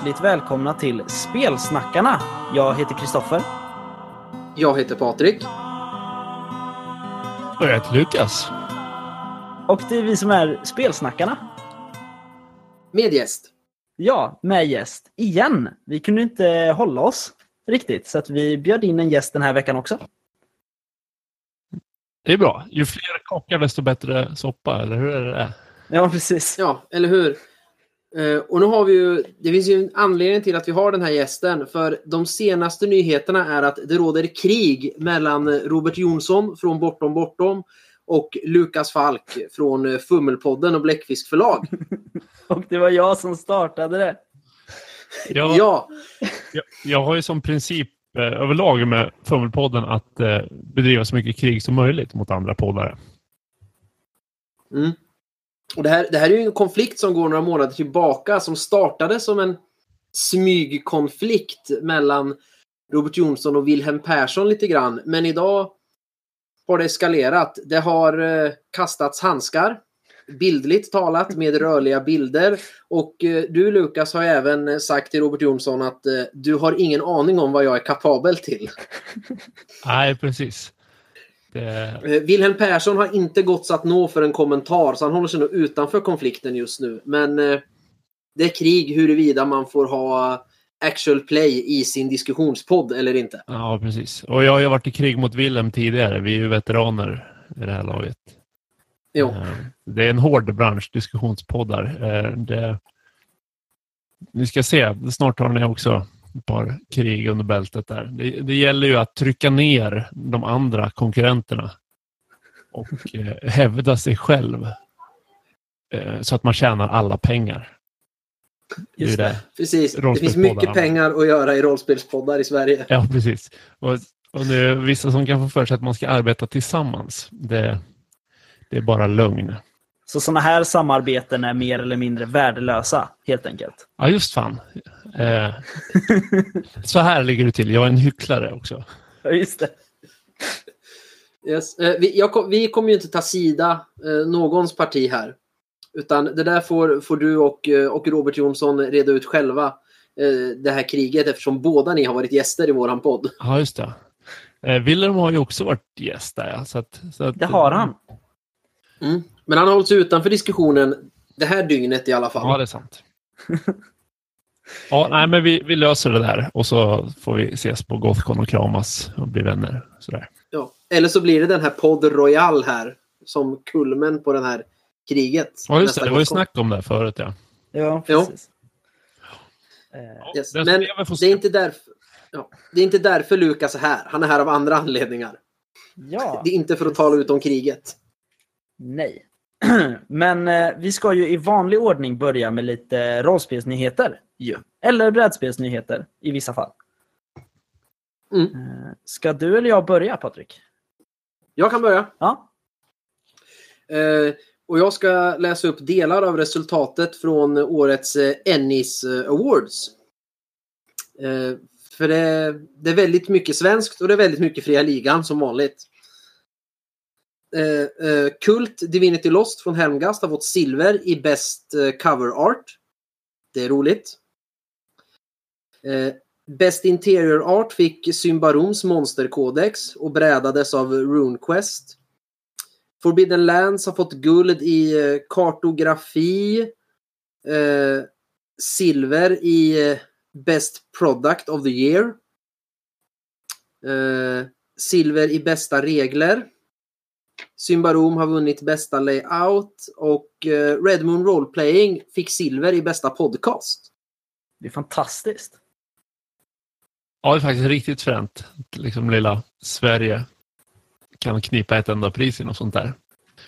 Hjärtligt välkomna till Spelsnackarna. Jag heter Kristoffer. Jag heter Patrik. Och jag heter Lukas. Och det är vi som är Spelsnackarna. Med gäst. Ja, med gäst. Igen. Vi kunde inte hålla oss riktigt, så att vi bjöd in en gäst den här veckan också. Det är bra. Ju fler kockar desto bättre soppa, eller hur är det? Ja, precis. Ja, eller hur? Eh, och nu har vi ju, det finns ju en anledning till att vi har den här gästen. För de senaste nyheterna är att det råder krig mellan Robert Jonsson från Bortom Bortom och Lukas Falk från Fummelpodden och Bläckfisk förlag. och det var jag som startade det. Jag, ja. Jag, jag, har ju som princip eh, överlag med Fummelpodden att eh, bedriva så mycket krig som möjligt mot andra poddare. Mm. Och det, här, det här är ju en konflikt som går några månader tillbaka som startade som en smygkonflikt mellan Robert Jonsson och Wilhelm Persson lite grann. Men idag har det eskalerat. Det har eh, kastats handskar. Bildligt talat med rörliga bilder. Och eh, du Lukas har även eh, sagt till Robert Jonsson att du har ingen aning om vad jag är kapabel till. Nej, precis. Det... Eh, Wilhelm Persson har inte gått att nå för en kommentar så han håller sig nog utanför konflikten just nu. Men eh, det är krig huruvida man får ha actual play i sin diskussionspodd eller inte. Ja, precis. Och jag har ju varit i krig mot Wilhelm tidigare. Vi är ju veteraner i det här laget. Jo. Eh, det är en hård bransch, diskussionspoddar. Det... Ni ska se, snart har ni också ett par krig under bältet där. Det, det gäller ju att trycka ner de andra konkurrenterna och eh, hävda sig själv eh, så att man tjänar alla pengar. Just det, det. precis. Det finns mycket pengar att göra i rollspelspoddar i Sverige. Ja, precis. Och, och det är vissa som kan få för sig att man ska arbeta tillsammans. Det, det är bara lögn. Så sådana här samarbeten är mer eller mindre värdelösa, helt enkelt. Ja, just fan. Eh, så här ligger det till. Jag är en hycklare också. Ja, just det. Yes. Eh, vi, jag, vi kommer ju inte ta sida eh, någons parti här. Utan det där får, får du och, eh, och Robert Jonsson reda ut själva. Eh, det här kriget eftersom båda ni har varit gäster i våran podd. Ja, just det. Eh, Willem har ju också varit gäst där. Ja, så att, så att, det har han. Mm. Men han har hållit sig utanför diskussionen det här dygnet i alla fall. Ja, det är sant. ja, nej, men vi, vi löser det där och så får vi ses på Gothcon och kramas och bli vänner. Sådär. Ja. Eller så blir det den här podd Royal här som kulmen på den här kriget. Ja, just det. Det var ju snack om det förut, ja. Ja, precis. Ja. Yes. Men det är, inte därför, ja, det är inte därför Lukas är här. Han är här av andra anledningar. Ja, det är inte för att tala ut om kriget. Nej. Men eh, vi ska ju i vanlig ordning börja med lite rollspelsnyheter. Ju. Eller brädspelsnyheter i vissa fall. Mm. Eh, ska du eller jag börja Patrik? Jag kan börja. Ja. Eh, och jag ska läsa upp delar av resultatet från årets eh, Ennis eh, Awards. Eh, för det, det, är väldigt mycket svenskt och det är väldigt mycket fria ligan som vanligt. Eh, eh, Kult Divinity Lost från Helmgast har fått silver i Best eh, Cover Art. Det är roligt. Eh, Best Interior Art fick Symbarons Monsterkodex och brädades av RuneQuest. Forbidden Lands har fått guld i eh, kartografi. Eh, silver i eh, Best Product of the Year. Eh, silver i bästa regler. Symbarom har vunnit bästa layout och eh, Red Moon Roleplaying fick silver i bästa podcast. Det är fantastiskt. Ja, det är faktiskt riktigt fränt. Liksom lilla Sverige kan knipa ett enda pris i något sånt där.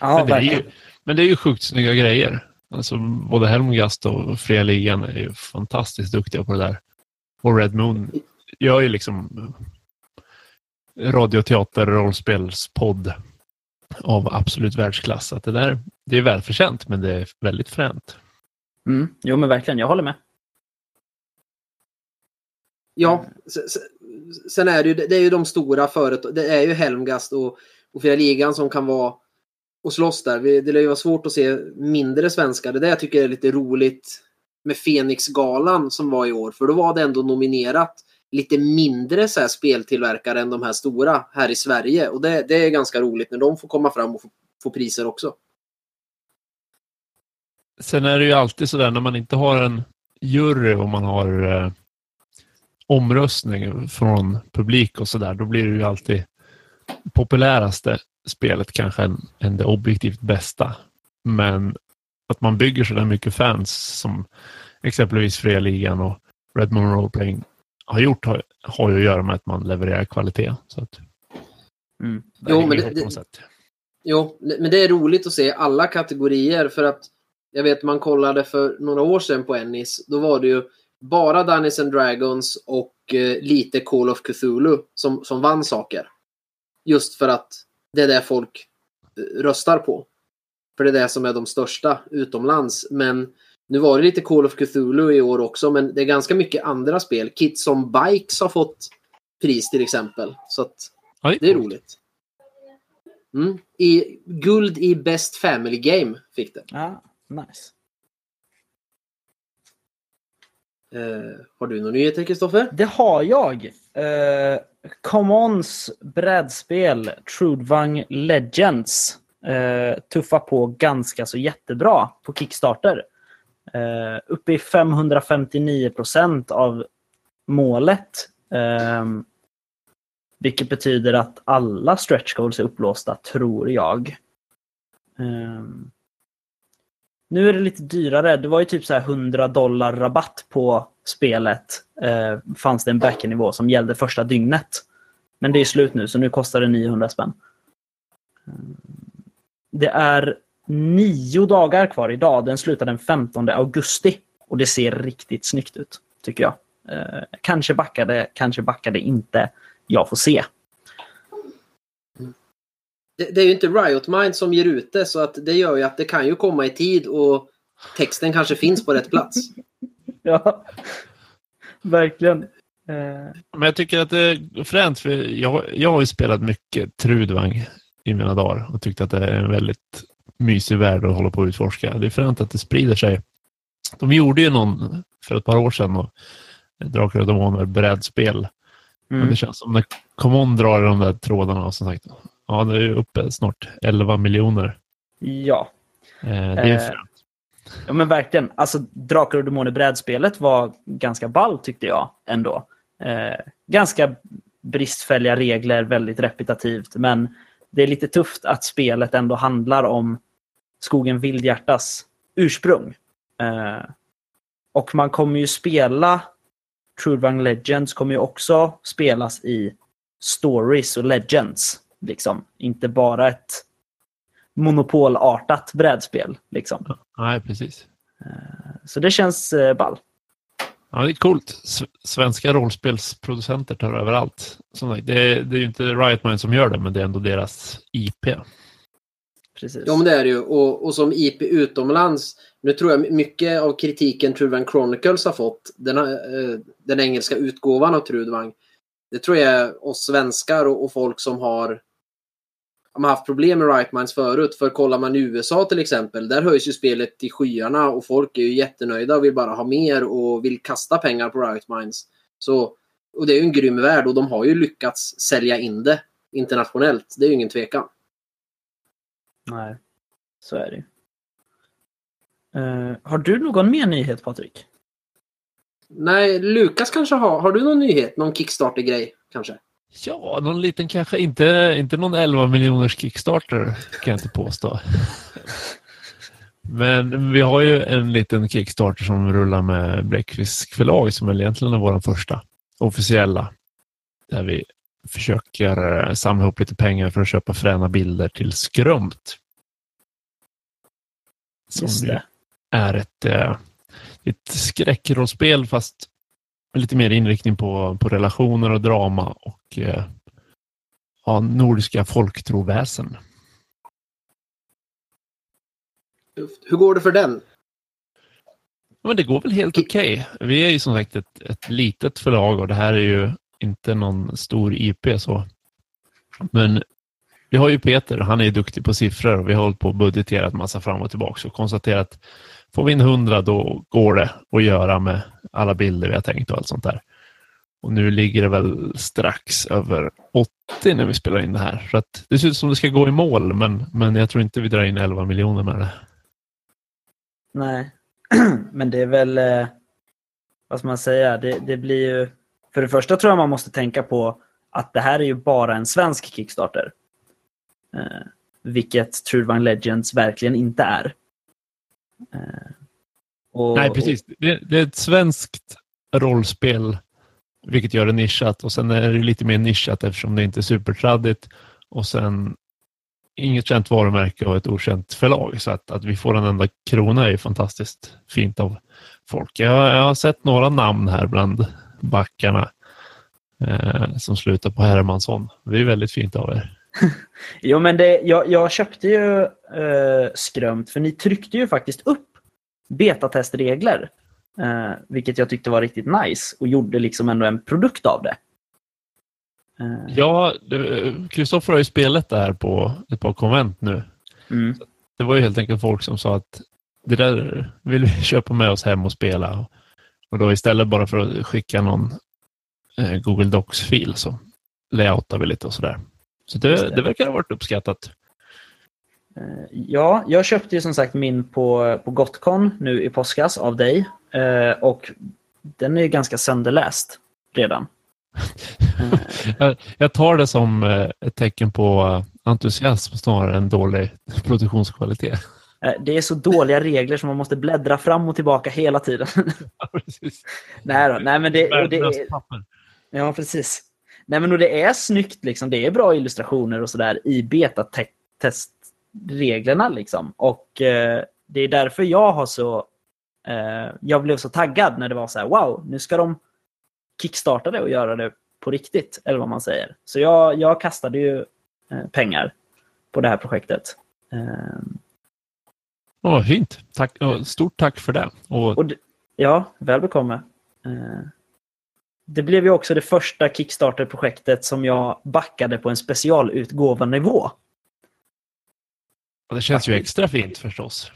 Ja, men, det är ju, men det är ju sjukt snygga grejer. Alltså, både Helmgast och Fria Ligan är ju fantastiskt duktiga på det där. Och Red Moon gör ju liksom radioteater, rollspelspodd av absolut världsklass. Att det, där, det är välförtjänt, men det är väldigt fränt. Mm. Jo, men verkligen. Jag håller med. Ja, sen är det ju, det är ju de stora företagen. Det är ju Helmgast och, och Fria Ligan som kan vara och slåss där. Det lär ju vara svårt att se mindre svenskar. Det är det jag tycker är lite roligt med Fenixgalan som var i år. För då var det ändå nominerat lite mindre så här speltillverkare än de här stora här i Sverige. Och det, det är ganska roligt när de får komma fram och få, få priser också. Sen är det ju alltid sådär när man inte har en jury och man har eh, omröstning från publik och sådär, då blir det ju alltid populäraste spelet kanske än, än det objektivt bästa. Men att man bygger så där mycket fans som exempelvis Fria Ligan och Redmond Roleplaying har gjort har, har ju att göra med att man levererar kvalitet. Så att, Mm. Jo, men det- det-. Jo, men det är roligt att se alla kategorier för att jag vet man kollade för några år sedan på Ennis. Då var det ju bara Dungeons and Dragons och eh, lite Call of Cthulhu som, som vann saker. Just för att det är det folk eh, röstar på. För det är det som är de största utomlands. Men nu var det lite Call of Cthulhu i år också, men det är ganska mycket andra spel. Kids on Bikes har fått pris till exempel. Så att Ja, det är roligt. Mm. I, guld i Best Family Game fick det. Ja, nice. Eh, har du några nyheter Kristoffer? Det har jag. Uh, Commons brädspel Trudvang Legends uh, tuffar på ganska så jättebra på Kickstarter. Eh, uh, uppe i 559 procent av målet. Ehm, vilket betyder att alla stretch goals är upplåsta, tror jag. Ehm, nu är det lite dyrare. Det var ju typ så här 100 dollar rabatt på spelet. Eh, fanns det en backernivå som gällde första dygnet. Men det är slut nu, så nu kostar det 900 spänn. Ehm, det är nio dagar kvar idag. Den slutar den 15 augusti. Och det ser riktigt snyggt ut, tycker jag. Eh, kanske backade, kanske backade inte. Jag får se. Det, det är ju inte Riot Mind som ger ut det så att det gör ju att det kan ju komma i tid och texten kanske finns på rätt plats. Ja, verkligen. Eh, Men jag tycker att det är fränt, för jag, jag har ju spelat mycket Trudvang i mina dagar och tyckt att det är en väldigt mysig värld att hålla på och utforska. Det är fränt att det sprider sig. De gjorde ju någon för ett par år sedan, och Drakar och Demoner brädspel. Men mm. det känns som när Common drar i de där trådarna och som sagt, ja det är ju uppe snart 11 miljoner. Ja. Eh, det är Eh, fränt. Ja men verkligen. Alltså Drakar och Demoner brädspelet var ganska ball tyckte jag ändå. Eh, ganska bristfälliga regler, väldigt repetitivt. Men det är lite tufft att spelet ändå handlar om skogen Vildhjärtas ursprung. Eh, och man kommer ju spela Trudvang Legends kommer ju också spelas i stories och legends. Liksom. Inte bara ett monopolartat brädspel. Liksom. Nej, precis. Så det känns eh, ball. Ja, det är coolt. Svenska rollspelsproducenter tar överallt. Det, är, det är ju inte Riot Mind som gör det, men det är ändå deras IP. Precis. Ja men det är det ju. Och, och som IP utomlands. Nu tror jag mycket av kritiken Trudvang Chronicles har fått. Den, eh, den engelska utgåvan av Trudvang. Det tror jag är oss svenskar och, och folk som har de har haft problem med Right Minds förut. För kollar man i USA till exempel, där höjs ju spelet till skyarna och folk är ju jättenöjda och vill bara ha mer och vill kasta pengar på Right Minds. Så, och det är ju en grym värld och de har ju lyckats sälja in det internationellt. Det är ju ingen tvekan. Nej, så är det ju. Eh, har du någon mer nyhet Patrik? Nej, Lukas kanske har. Har du någon nyhet? Någon Kickstarter-grej kanske? Ja, någon liten kanske, inte, inte någon 11 miljoners Kickstarter kan jag inte påstå. Men vi har ju en liten Kickstarter som rullar med Bläckfisk förlag som väl egentligen är vår första officiella. Där vi försöker eh, samla ihop lite pengar för att köpa fräna bilder till Skrömt. Som ju det. är ett, eh, ett skräckrollspel fast med lite mer inriktning på, på relationer och drama och eh, ja, nordiska folktroväsen. Hur går det för den? Men det går väl helt okej. Vi är ju som sagt ett, ett litet förlag och det här är ju inte någon stor IP så. Men vi har ju Peter, han är ju duktig på siffror och vi har hållit på och budgeterat massa fram och tillbaka och konstaterat att får vi in 100 då går det att göra med alla bilder vi har tänkt och allt sånt där. Och nu ligger det väl strax över 80 när vi spelar in det här. Så att det ser ut som det ska gå i mål, men, men jag tror inte vi drar in 11 miljoner med det. Nej, men det är väl, eh, vad ska man säga, det, det blir ju, för det första tror jag man måste tänka på att det här är ju bara en svensk Kickstarter. Eh, vilket Trudvang Legends verkligen inte är. Eh, och, Nej, precis. Det, det, är ett svenskt rollspel, vilket gör det nischat. Och sen är det lite mer nischat eftersom det inte är supertraddigt. Och sen inget känt varumärke och ett okänt förlag. Så att, att vi får en enda krona är fantastiskt fint av folk. Jag, jag har sett några namn här bland backarna eh, som slutar på Hermansson. Det är väldigt fint av er. jo, men det, jag, jag köpte ju eh, Skrömt för ni tryckte ju faktiskt upp betatestregler. Eh, vilket jag tyckte var riktigt nice och gjorde liksom ändå en produkt av det. Eh. Ja, Kristoffer har ju spelat det här på ett par konvent nu. Mm. Det var ju helt enkelt folk som sa att det där vill vi köpa med oss hem och spela. Och då istället bara för att skicka någon eh, Google Docs-fil så layoutar vi lite och sådär. Så det, det. verkar ha varit uppskattat. Eh, ja, jag köpte ju som sagt min på, på Gotcon nu i påskas av dig. Eh, och den är ganska sönderläst redan. jag tar det som eh, ett tecken på entusiasm snarare än dålig produktionskvalitet. Det är så dåliga regler som man måste bläddra fram och tillbaka hela tiden. Ja, nej, då, nej men det, det är, Ja, precis. Nej, men det är snyggt. Liksom. Det är bra illustrationer och sådär i betatestreglerna. Liksom. Och eh, det är därför jag har så... Eh, jag blev så taggad när det var så här, wow, nu ska de kickstarta det och göra det på riktigt, eller vad man säger. Så jag, jag kastade ju eh, pengar på det här projektet. Eh, oh, fint. Tack, stort tack för det. Och... och ja, väl bekomme. Eh, det blev ju också det första Kickstarter-projektet som jag backade på en specialutgåvanivå. det känns ju extra fint förstås.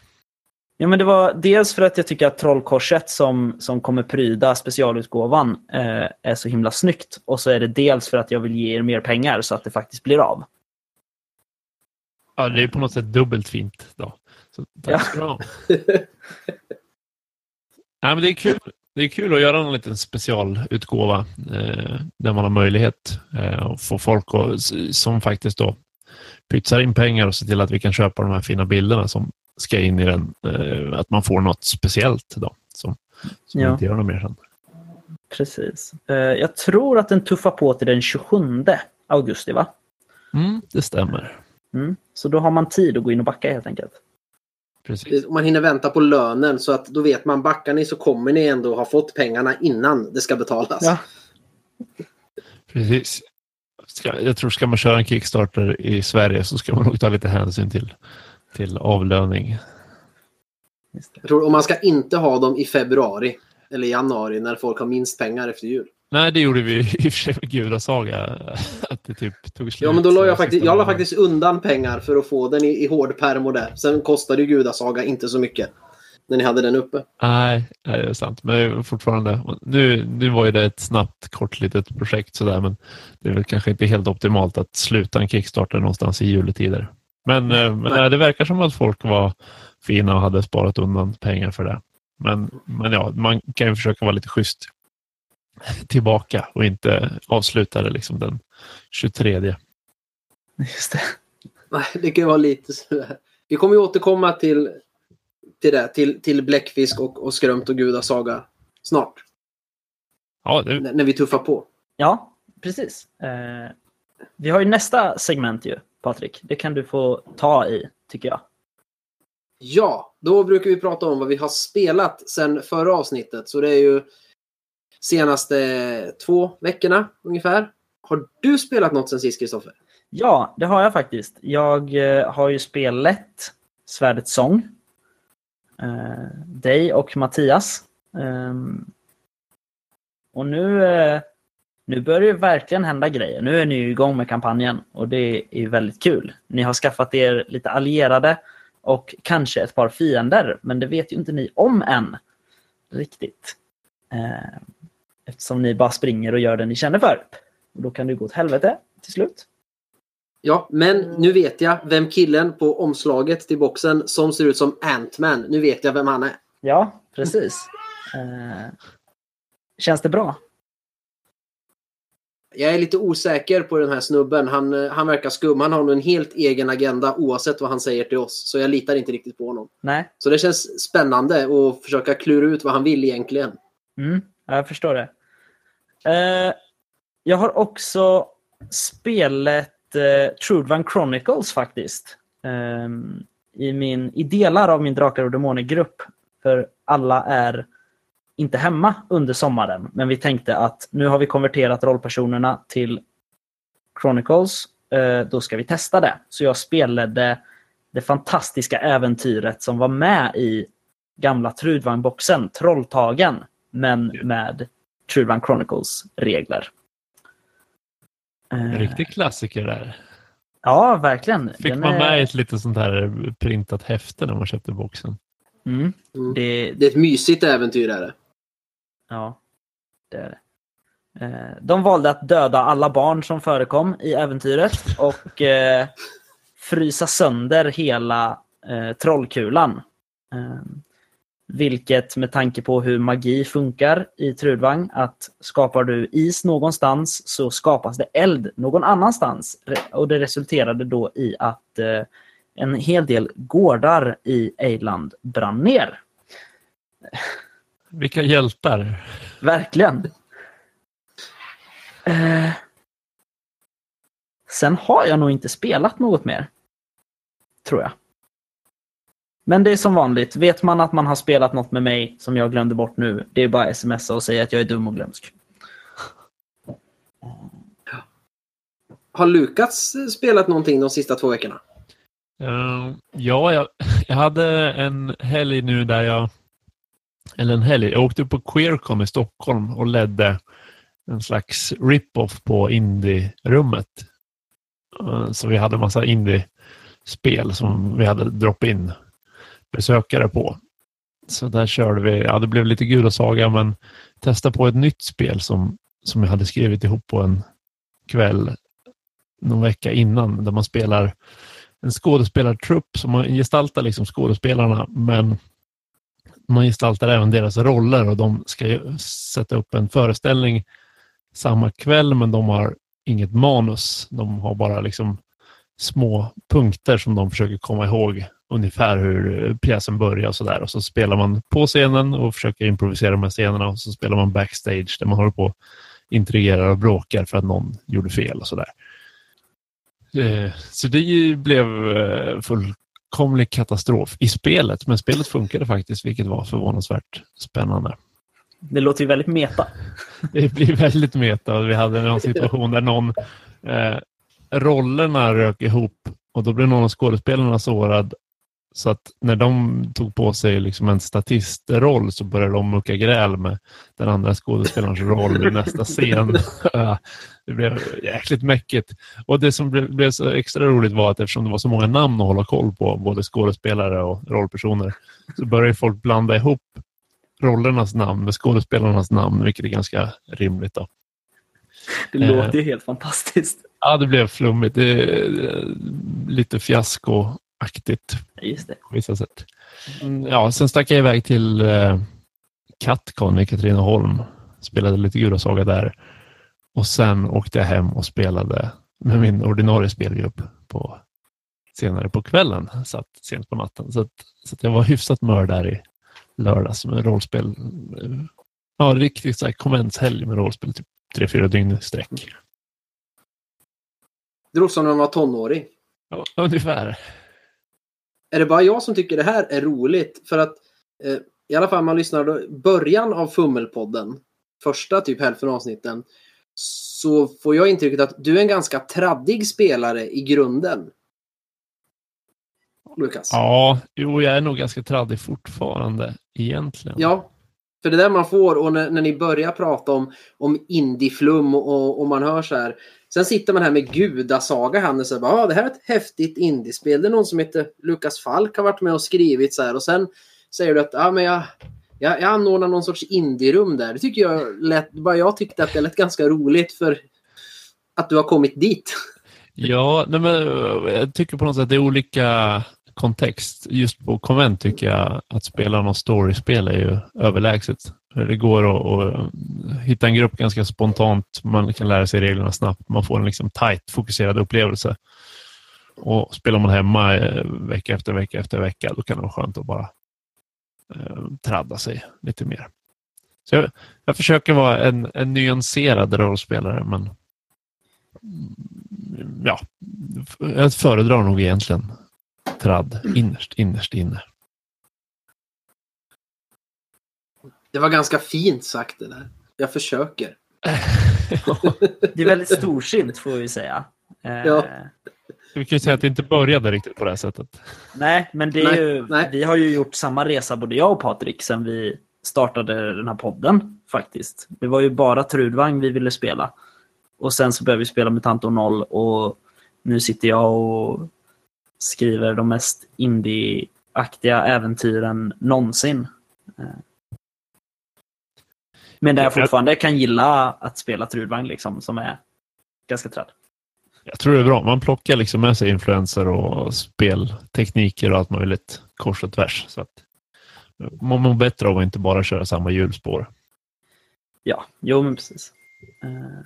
Ja, men det var dels för att jag tycker att trollkorset som, som kommer pryda specialutgåvan eh, är så himla snyggt. Och så är det dels för att jag vill ge er mer pengar så att det faktiskt blir av. Ja, det är på något sätt dubbelt fint då. Så tack ska du ha. Nej, men det är kul. Det är kul att göra en liten specialutgåva eh, där man har möjlighet eh, att få folk att, som faktiskt då pytsar in pengar och ser till att vi kan köpa de här fina bilderna som ska in i den. Eh, att man får något speciellt då som, som ja. inte gör något mer sen. Precis. Eh, jag tror att den tuffar på till den 27 augusti, va? Mm, det stämmer. Mm. Så då har man tid att gå in och backa helt enkelt. Precis. Man hinner vänta på lönen så att då vet man backar ni så kommer ni ändå ha fått pengarna innan det ska betalas. Ja. Precis. Jag tror ska man köra en Kickstarter i Sverige så ska man nog ta lite hänsyn till, till avlöning. Jag tror om man ska inte ha dem i februari eller januari när folk har minst pengar efter jul. Nej, det gjorde vi i och för sig med Gudasaga. Att det typ tog slut. Ja, men då la jag, faktiskt, jag la faktiskt undan pengar för att få den i, i hård pärm och där. Sen kostade ju Gudasaga inte så mycket när ni hade den uppe. Nej, det är sant. Men fortfarande. Nu, nu var ju det ett snabbt, kort litet projekt sådär, men det är väl kanske inte helt optimalt att sluta en Kickstarter någonstans i juletider. Men, eh, men nej, det verkar som att folk var fina och hade sparat undan pengar för det. Men, men ja, man kan ju försöka vara lite schysst tillbaka och inte avsluta det liksom den 23. Just det. Nej, det kan vara lite sådär. Vi kommer ju återkomma till, till det, till, till bläckfisk och, och skrömt och gudasaga snart. Ja, det... N när vi tuffar på. Ja, precis. Eh, vi har ju nästa segment ju, Patrik. Det kan du få ta i, tycker jag. Ja, då brukar vi prata om vad vi har spelat sedan förra avsnittet. Så det är ju senaste två veckorna ungefär. Har du spelat något sen sist, Kristoffer? Ja, det har jag faktiskt. Jag eh, har ju spelat Svärdets sång. Eh, dig och Mattias. Eh, och nu, eh, nu börjar det verkligen hända grejer. Nu är ni igång med kampanjen och det är väldigt kul. Ni har skaffat er lite allierade och kanske ett par fiender. Men det vet ju inte ni om än. Riktigt. Ehm, Eftersom ni bara springer och gör det ni känner för. Och då kan det gå åt helvete till slut. Ja, men nu vet jag vem killen på omslaget till boxen som ser ut som Ant-Man. Nu vet jag vem han är. Ja, precis. Eh, känns det bra? Jag är lite osäker på den här snubben. Han, eh, han verkar skum. Han har nog en helt egen agenda oavsett vad han säger till oss. Så jag litar inte riktigt på honom. Nej. Så det känns spännande att försöka klura ut vad han vill egentligen. Mm, jag förstår det. Eh, jag har också spelat eh, Trudvang Chronicles faktiskt. Eh, i, min, I delar av min Drakar och Demoner-grupp. För alla är inte hemma under sommaren. Men vi tänkte att nu har vi konverterat rollpersonerna till Chronicles. Eh, då ska vi testa det. Så jag spelade det fantastiska äventyret som var med i gamla Trudvang-boxen, Trolltagen, men med Trudvang Chronicles-regler. En Eh, riktig klassiker där. Ja, verkligen. Fick Den man är- med ett litet sånt här printat häfte när man köpte boxen? Mm, Mm. det, Det är ett mysigt äventyr. Är det. Ja, det är det. Eh, De valde att döda alla barn som förekom i äventyret och eh, frysa sönder hela eh, trollkulan. Vilket med tanke på hur magi funkar i Trudvang, att skapar du is någonstans så skapas det eld någon annanstans. Och det resulterade då i att eh, en hel del gårdar i Eiland brann ner. Vilka hjältar! Verkligen. Eh, sen har jag nog inte spelat något mer. Tror jag. Men det är som vanligt. Vet man att man har spelat något med mig som jag glömde bort nu, det är bara att smsa och säga att jag är dum och glömsk. Har Lukas spelat någonting de sista två veckorna? Eh, ja, jag, jag hade en helg nu där jag... Eller en helg. Jag åkte upp på Queercon i Stockholm och ledde en slags rip-off på indie-rummet. Eh, Så vi hade massa indie-spel som vi hade drop-in besökare på. Så där körde vi. Ja, det blev lite gula saga men testa på ett nytt spel som, som jag hade skrivit ihop på en kväll någon vecka innan där man spelar en skådespelartrupp som man gestaltar liksom skådespelarna men man gestaltar även deras roller och de ska ju sätta upp en föreställning samma kväll men de har inget manus. De har bara liksom små punkter som de försöker komma ihåg ungefär hur pjäsen börjar och sådär. Och så spelar man på scenen och försöker improvisera de här scenerna och så spelar man backstage där man håller på och intrigerar och bråkar för att någon gjorde fel och sådär. Eh, Så det blev eh, fullkomlig katastrof i spelet, men spelet funkade faktiskt, vilket var förvånansvärt spännande. Det låter ju väldigt meta. Det blir väldigt meta. Vi hade någon situation där någon eh, rollerna rök ihop och då blev någon av skådespelarna sårad. Så att när de tog på sig liksom en statistroll så började de mucka gräl med den andra skådespelarens roll i nästa scen. det blev jäkligt mäckigt. Och det som blev, så extra roligt var att eftersom det var så många namn att hålla koll på, både skådespelare och rollpersoner, så började folk blanda ihop rollernas namn med skådespelarnas namn, vilket är ganska rimligt. Då. Det Eh. låter ju helt fantastiskt. Ja, det blev flummigt. Det är eh, lite fiaskoaktigt Just det. på vissa sätt. Mm, Ja, sen stack jag iväg till eh, Katcon i Katrineholm. Spelade lite Gudasaga där. Och sen åkte jag hem och spelade med min ordinarie spelgrupp på, senare på kvällen. Satt sent på natten. Så, att, så att jag var hyfsat mör där i lördags med rollspel. Ja, riktigt så här konventshelg med rollspel. Typ tre, fyra dygn i sträck. Det låter som när man var tonåring. Ja, ungefär. Är det bara jag som tycker det här är roligt? För att eh, i alla fall man lyssnar då, början av Fummelpodden, första typ hälften av avsnitten, så får jag intrycket att du är en ganska traddig spelare i grunden. Lukas. Ja, jo, jag är nog ganska traddig fortfarande egentligen. Ja. För det är där man får och när, när ni börjar prata om, om indieflum och, och man hör så här. Sen sitter man här med gudasaga han och säger ah, det här är ett häftigt indiespel. Det är någon som heter Lukas Falk har varit med och skrivit så här och sen säger du att ah, men jag, jag, jag anordnar någon sorts indierum där. Det tycker jag lät, bara jag tyckte att det lät ganska roligt för att du har kommit dit. Ja, nej men, jag tycker på något sätt att det är olika kontext. Just på konvent tycker jag att spela någon storyspel är ju överlägset. Det går att, att, hitta en grupp ganska spontant. Man kan lära sig reglerna snabbt. Man får en liksom tight, fokuserad upplevelse. Och Spelar man hemma eh, vecka efter vecka efter vecka, då kan det vara skönt att bara eh, tradda sig lite mer. Så jag, jag försöker vara en, en nyanserad rollspelare, men mm, ja, jag föredrar nog egentligen tradd innerst, innerst inne. Det var ganska fint sagt det där. Jag försöker. det är väldigt storsint får vi säga. Ja. Vi kan ju säga att det inte började riktigt på det här sättet. Nej, men det är Nej, ju, nej. vi har ju gjort samma resa både jag och Patrik sen vi startade den här podden faktiskt. Det var ju bara Trudvang vi ville spela. Och sen så började vi spela Mutanto 0 och nu sitter jag och skriver de mest indie-aktiga äventyren någonsin. Men där jag fortfarande kan gilla att spela Trudvang liksom, som är ganska träd. Jag tror det är bra. Man plockar liksom med sig influenser och speltekniker och allt möjligt kors och tvärs. Så att man mår bättre av att inte bara köra samma hjulspår. Ja, jo men precis. Eh.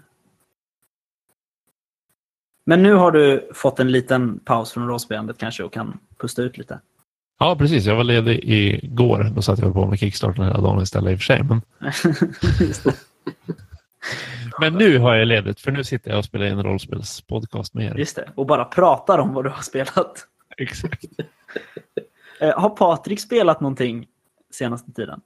Men nu har du fått en liten paus från rollspelandet kanske och kan pusta ut lite. Ja, precis. Jag var ledig igår. Då satt jag på med Kickstarter hela dagen istället i och för sig. Men, men nu har jag ledigt för nu sitter jag och spelar in en rollspelspodcast med er. Just det. Och bara pratar om vad du har spelat. Exakt. Eh, Har Patrik spelat någonting senaste tiden?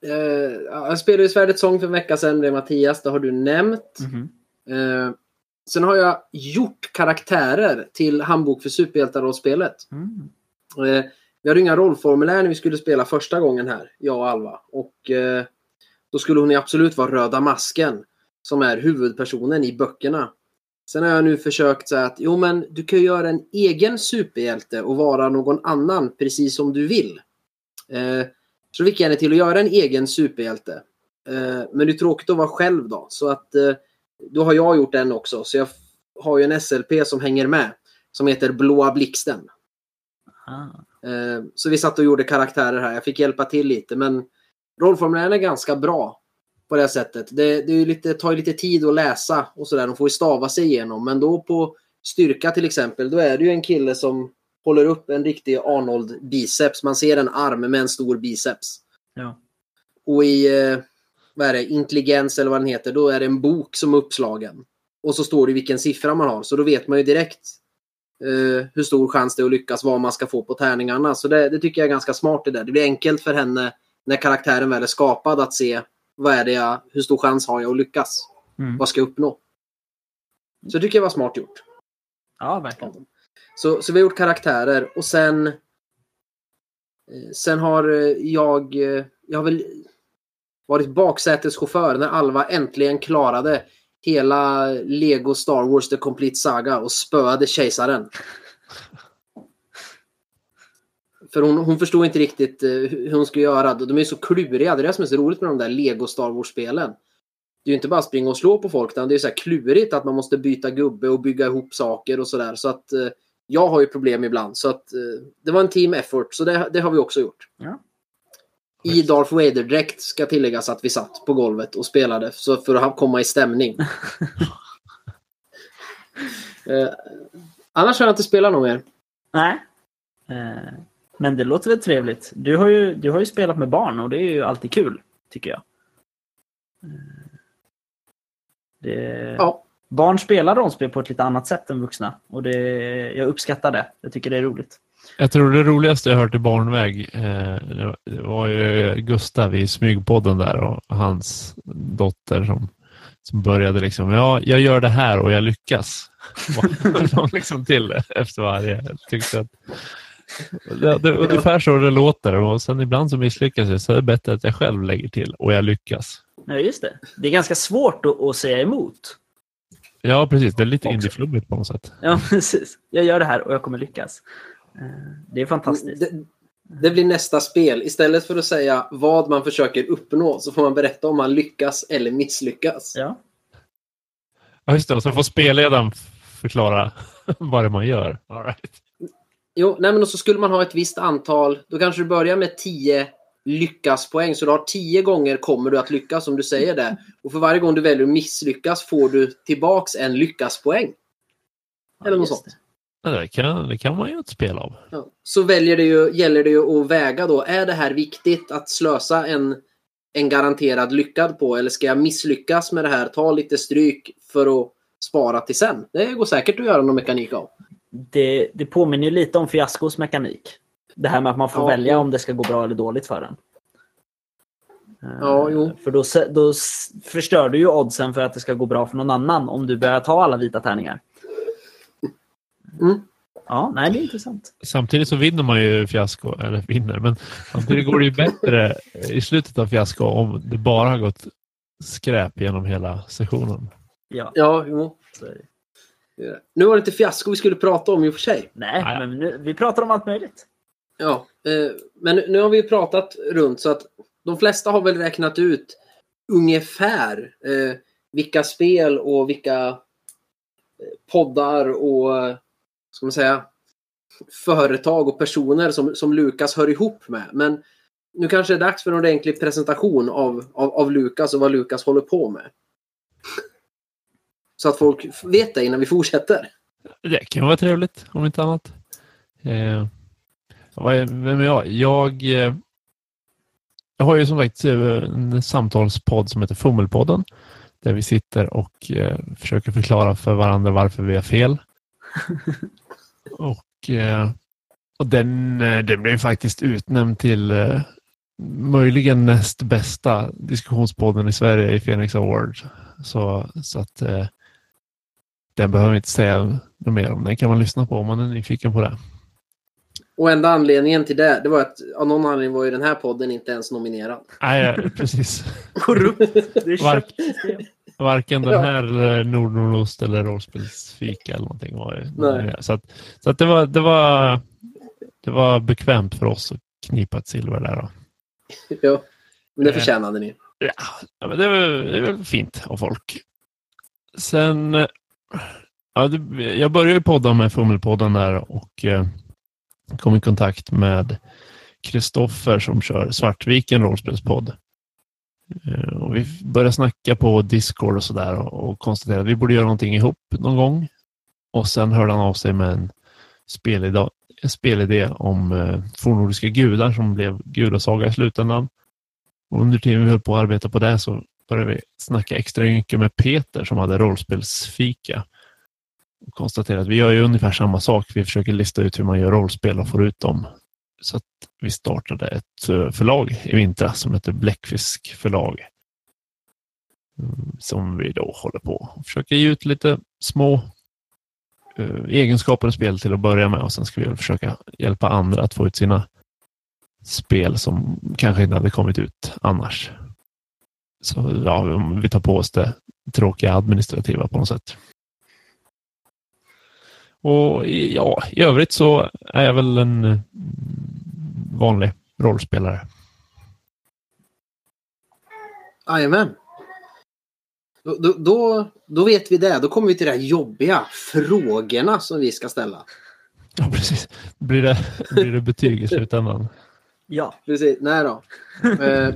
Ja, jag spelade ju Svärdets sång för en vecka sedan med Mattias. Det har du nämnt. Mhm. Eh, sen har jag gjort karaktärer till Handbok för superhjältar-rollspelet. Mm. Eh, vi hade inga rollformulär när vi skulle spela första gången här, jag och Alva. Och eh, då skulle hon ju absolut vara Röda Masken, som är huvudpersonen i böckerna. Sen har jag nu försökt säga att jo men du kan ju göra en egen superhjälte och vara någon annan precis som du vill. Eh, så fick jag henne till att göra en egen superhjälte. Eh, men det är tråkigt att vara själv då. Så att eh, då har jag gjort en också. Så jag har ju en SLP som hänger med. Som heter Blåa Blixten. Ah. Eh, Så vi satt och gjorde karaktärer här. Jag fick hjälpa till lite men rollformulären är ganska bra på det sättet. Det, det lite, tar lite tid att läsa och sådär. De får ju stava sig igenom. Men då på styrka till exempel, då är det ju en kille som håller upp en riktig Arnold biceps. Man ser en arm med en stor biceps. Ja. Och i eh, vad är det, intelligens eller vad den heter, då är det en bok som är uppslagen. Och så står det vilken siffra man har. Så då vet man ju direkt eh, hur stor chans det är att lyckas, vad man ska få på tärningarna. Så det, det tycker jag är ganska smart det där. Det blir enkelt för henne när karaktären väl är skapad att se vad är det jag, hur stor chans har jag att lyckas? Mm. Vad ska jag uppnå? Så det tycker jag var smart gjort. ja, verkligen. Så, så vi har gjort karaktärer och sen eh, Sen har eh, jag, eh, jag har väl varit baksäteschaufför när Alva äntligen klarade hela Lego Star Wars The Complete Saga och spöade kejsaren. För hon, hon förstod inte riktigt eh, hur hon skulle göra. De är så kluriga. Det är det som är så roligt med de där Lego Star Wars-spelen. Det är ju inte bara springa och slå på folk, utan det är så här klurigt att man måste byta gubbe och bygga ihop saker och sådär. Så att eh, jag har ju problem ibland. Så att eh, det var en team effort, så det, det har vi också gjort. Ja. I Darth Vader-dräkt ska tilläggas att vi satt på golvet och spelade så för att komma i stämning. eh, annars har jag inte spelat något mer. Nej. Eh, Men det låter väl trevligt. Du har, ju, du har ju spelat med barn och det är ju alltid kul, tycker jag. Eh, Det, Ja. Barn spelar rollspel på ett lite annat sätt än vuxna. Och det, jag uppskattar det. Jag tycker det är roligt. Jag tror det roligaste jag hört i barnväg eh, det var ju Gustav i Smygpodden där och hans dotter som, som började liksom, ja, jag gör det här och jag lyckas. Var liksom till efter varje. Tyckte att Det, det är ungefär så det låter och sen ibland så misslyckas jag så är det bättre att jag själv lägger till och jag lyckas. Ja, just det. Det är ganska svårt att, att säga emot. Ja, precis. Det är lite indieflummigt på något sätt. Ja, precis. Jag gör det här och jag kommer lyckas. Eh, Det är fantastiskt. Det, det blir nästa spel. Istället för att säga vad man försöker uppnå så får man berätta om man lyckas eller misslyckas. Ja, Ja, just det. Och så får spelledaren förklara vad det man gör. All right. Jo, nej men och så skulle man ha ett visst antal. Då kanske du börjar med 10 lyckaspoäng. Så du har 10 gånger kommer du att lyckas om du säger det. Och för varje gång du väljer att misslyckas får du tillbaks en lyckaspoäng. Eller något just sånt. Ja, Det kan, det kan man ju ett spel av. Ja. Så väljer det ju, gäller det ju att väga då. Är det här viktigt att slösa en, en garanterad lyckad på? Eller ska jag misslyckas med det här? Ta lite stryk för att spara till sen. Det går säkert att göra någon mekanik av. det, det påminner ju lite om fiaskos mekanik. Det här med att man får Ja, välja jo. om det ska gå bra eller dåligt för en. Eh, Ja, jo. För då, då förstör du ju oddsen för att det ska gå bra för någon annan om du börjar ta alla vita tärningar. Mm. Ja, nej, det är intressant. Samtidigt så vinner man ju fiasko, eller vinner, men samtidigt går det ju bättre i slutet av fiasko om det bara har gått skräp genom hela sessionen. Ja, Ja, jo. Nu var det inte fiasko vi skulle prata om i och för sig. Nej, Nej. men nu, vi pratar om allt möjligt. Ja, eh, men nu har vi ju pratat runt så att de flesta har väl räknat ut ungefär eh, vilka spel och vilka eh, poddar och eh, ska man säga företag och personer som, som Lukas hör ihop med. Men nu kanske det är dags för en ordentlig presentation av, av, av Lukas och vad Lukas håller på med. Så att folk vet det innan vi fortsätter. Det kan vara trevligt, om inte annat. Eh, vem är jag? Jag, eh, jag har ju som sagt eh, en samtalspodd som heter Fummelpodden. Där vi sitter och eh, försöker förklara för varandra varför vi har fel. och, eh, och den, eh, den blev faktiskt utnämnd till eh, möjligen näst bästa diskussionspodden i Sverige i Phoenix Award. Så, så att eh, den behöver vi inte säga något mer om. Den kan man lyssna på om man är nyfiken på det. Och enda anledningen till det, det var att av någon anledning var ju den här podden inte ens nominerad. Nej, precis. Korrupt. Det är köpt. Varken den Ja. här eller Nordnordost eller rollspelsfika eller någonting var. Nej. Så, att, så att det, var, det, var, det var bekvämt för oss att knipa ett silver där. Då. Ja, men det Eh. förtjänade ni. Ja, ja, men det, är det är väl fint av folk. Sen, eh, ja, det, jag började ju podda med Fummelpodden där och eh, kom i kontakt med Kristoffer som kör Svartviken rollspelspodd. Eh, och vi började snacka på Discord och sådär och, konstaterade att vi borde göra någonting ihop någon gång. Och sen hörde han av sig med en spelidé, en spelidé om eh, fornnordiska gudar som blev gudasaga i slutändan. Och under tiden vi höll på att arbeta på det så började vi snacka extra mycket med Peter som hade rollspelsfika. Och konstaterade att vi gör ju ungefär samma sak. Vi försöker lista ut hur man gör rollspel och får ut dem. Så att vi startade ett eh, förlag i vintras som heter Bläckfisk förlag. Mm, som vi då håller på och försöker ge ut lite små eh, egenskaper och spel till att börja med och sen ska vi väl försöka hjälpa andra att få ut sina spel som kanske inte hade kommit ut annars. Så ja, vi tar på oss det tråkiga administrativa på något sätt. Och ja, i övrigt så är jag väl en vanlig rollspelare. Jajamän. Då, då, då, då vet vi det. Då kommer vi till de här jobbiga frågorna som vi ska ställa. Ja, precis. Blir det, blir det betyg i slutändan? Ja. Precis. Nej då. Eh,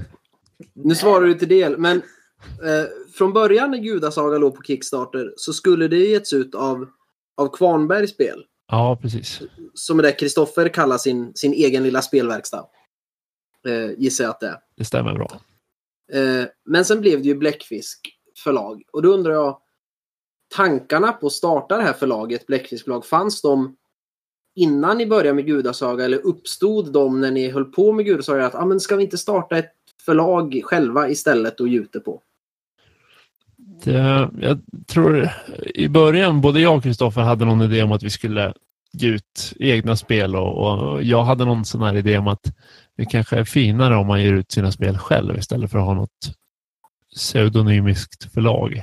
nu svarar du till del, men eh, från början när Gudasaga låg på Kickstarter så skulle det getts ut av, av Kvarnbergs spel. Ja, precis. Som är det Kristoffer kallar sin, sin egen lilla spelverkstad. Eh, gissar jag att det är. Det stämmer bra. Eh, men sen blev det ju Bläckfisk förlag. Och då undrar jag, tankarna på att starta det här förlaget, Bläckfisk förlag, fanns de innan ni började med Gudasaga eller uppstod de när ni höll på med Gudasaga att ah, men ska vi inte starta ett förlag själva istället och gjuta på? Det, jag tror i början, både jag och Kristoffer hade någon idé om att vi skulle ge ut egna spel och, och, jag hade någon sån här idé om att det kanske är finare om man ger ut sina spel själv istället för att ha något pseudonymiskt förlag.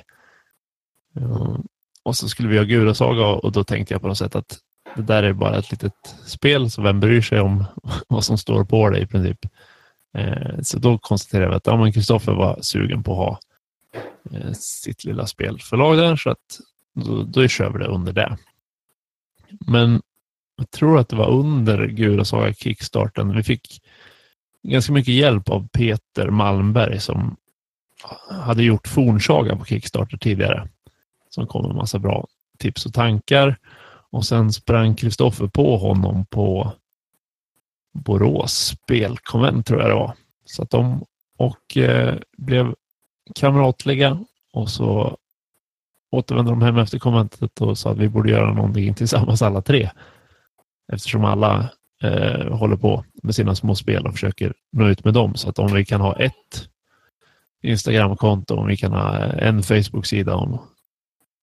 Eh, och så skulle vi ha Gudasaga och då tänkte jag på något sätt att det där är bara ett litet spel, så vem bryr sig om vad som står på det i princip. Eh, så då konstaterade vi att ja, Kristoffer var sugen på att ha Eh, sitt lilla spelförlag där, så att då, då kör vi det under det. Men jag tror att det var under Gula Saga Kickstarten. Vi fick ganska mycket hjälp av Peter Malmberg som hade gjort Fornsaga på Kickstarter tidigare. Som kom med massa bra tips och tankar. Och sen sprang Kristoffer på honom på Borås spelkonvent tror jag det var. Så att de och eh, blev kamratliga och så återvände de hem efter konventet och sa att vi borde göra någonting tillsammans alla tre. Eftersom alla eh, håller på med sina små spel och försöker nå ut med dem. Så att om vi kan ha ett Instagramkonto, om vi kan ha en Facebook-sida, om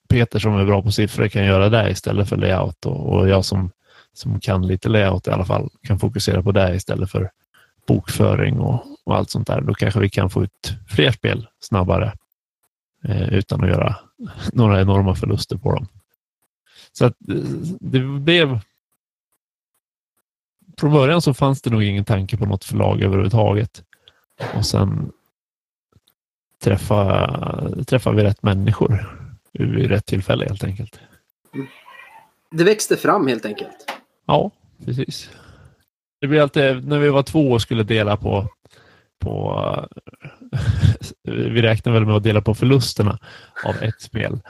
Peter som är bra på siffror kan göra det istället för layout och, och jag som, som kan lite layout i alla fall kan fokusera på det istället för bokföring och, och allt sånt där. Då kanske vi kan få ut fler spel snabbare eh, utan att göra några enorma förluster på dem. Så att eh, det blev... Från början så fanns det nog ingen tanke på något förlag överhuvudtaget. Och sen träffade, träffade vi rätt människor vid rätt tillfälle helt enkelt. Det växte fram helt enkelt. Ja, precis. Det blir alltid, när vi var två och skulle dela på, på eh, vi räknar väl med att dela på förlusterna av ett spel.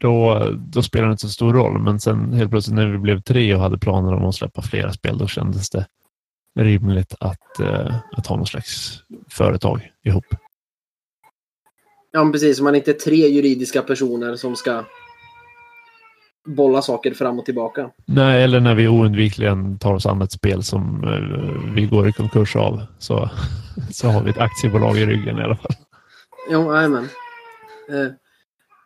Då, då spelar det inte så stor roll, men sen helt plötsligt när vi blev tre och hade planer om att släppa flera spel, då kändes det rimligt att, eh, att ha någon slags företag ihop. Ja, precis. Man är inte tre juridiska personer som ska bolla saker fram och tillbaka. Nej, eller när vi oundvikligen tar oss an ett spel som uh, vi går i konkurs av så, så har vi ett aktiebolag i ryggen i alla fall. Jo, jajamän. Uh,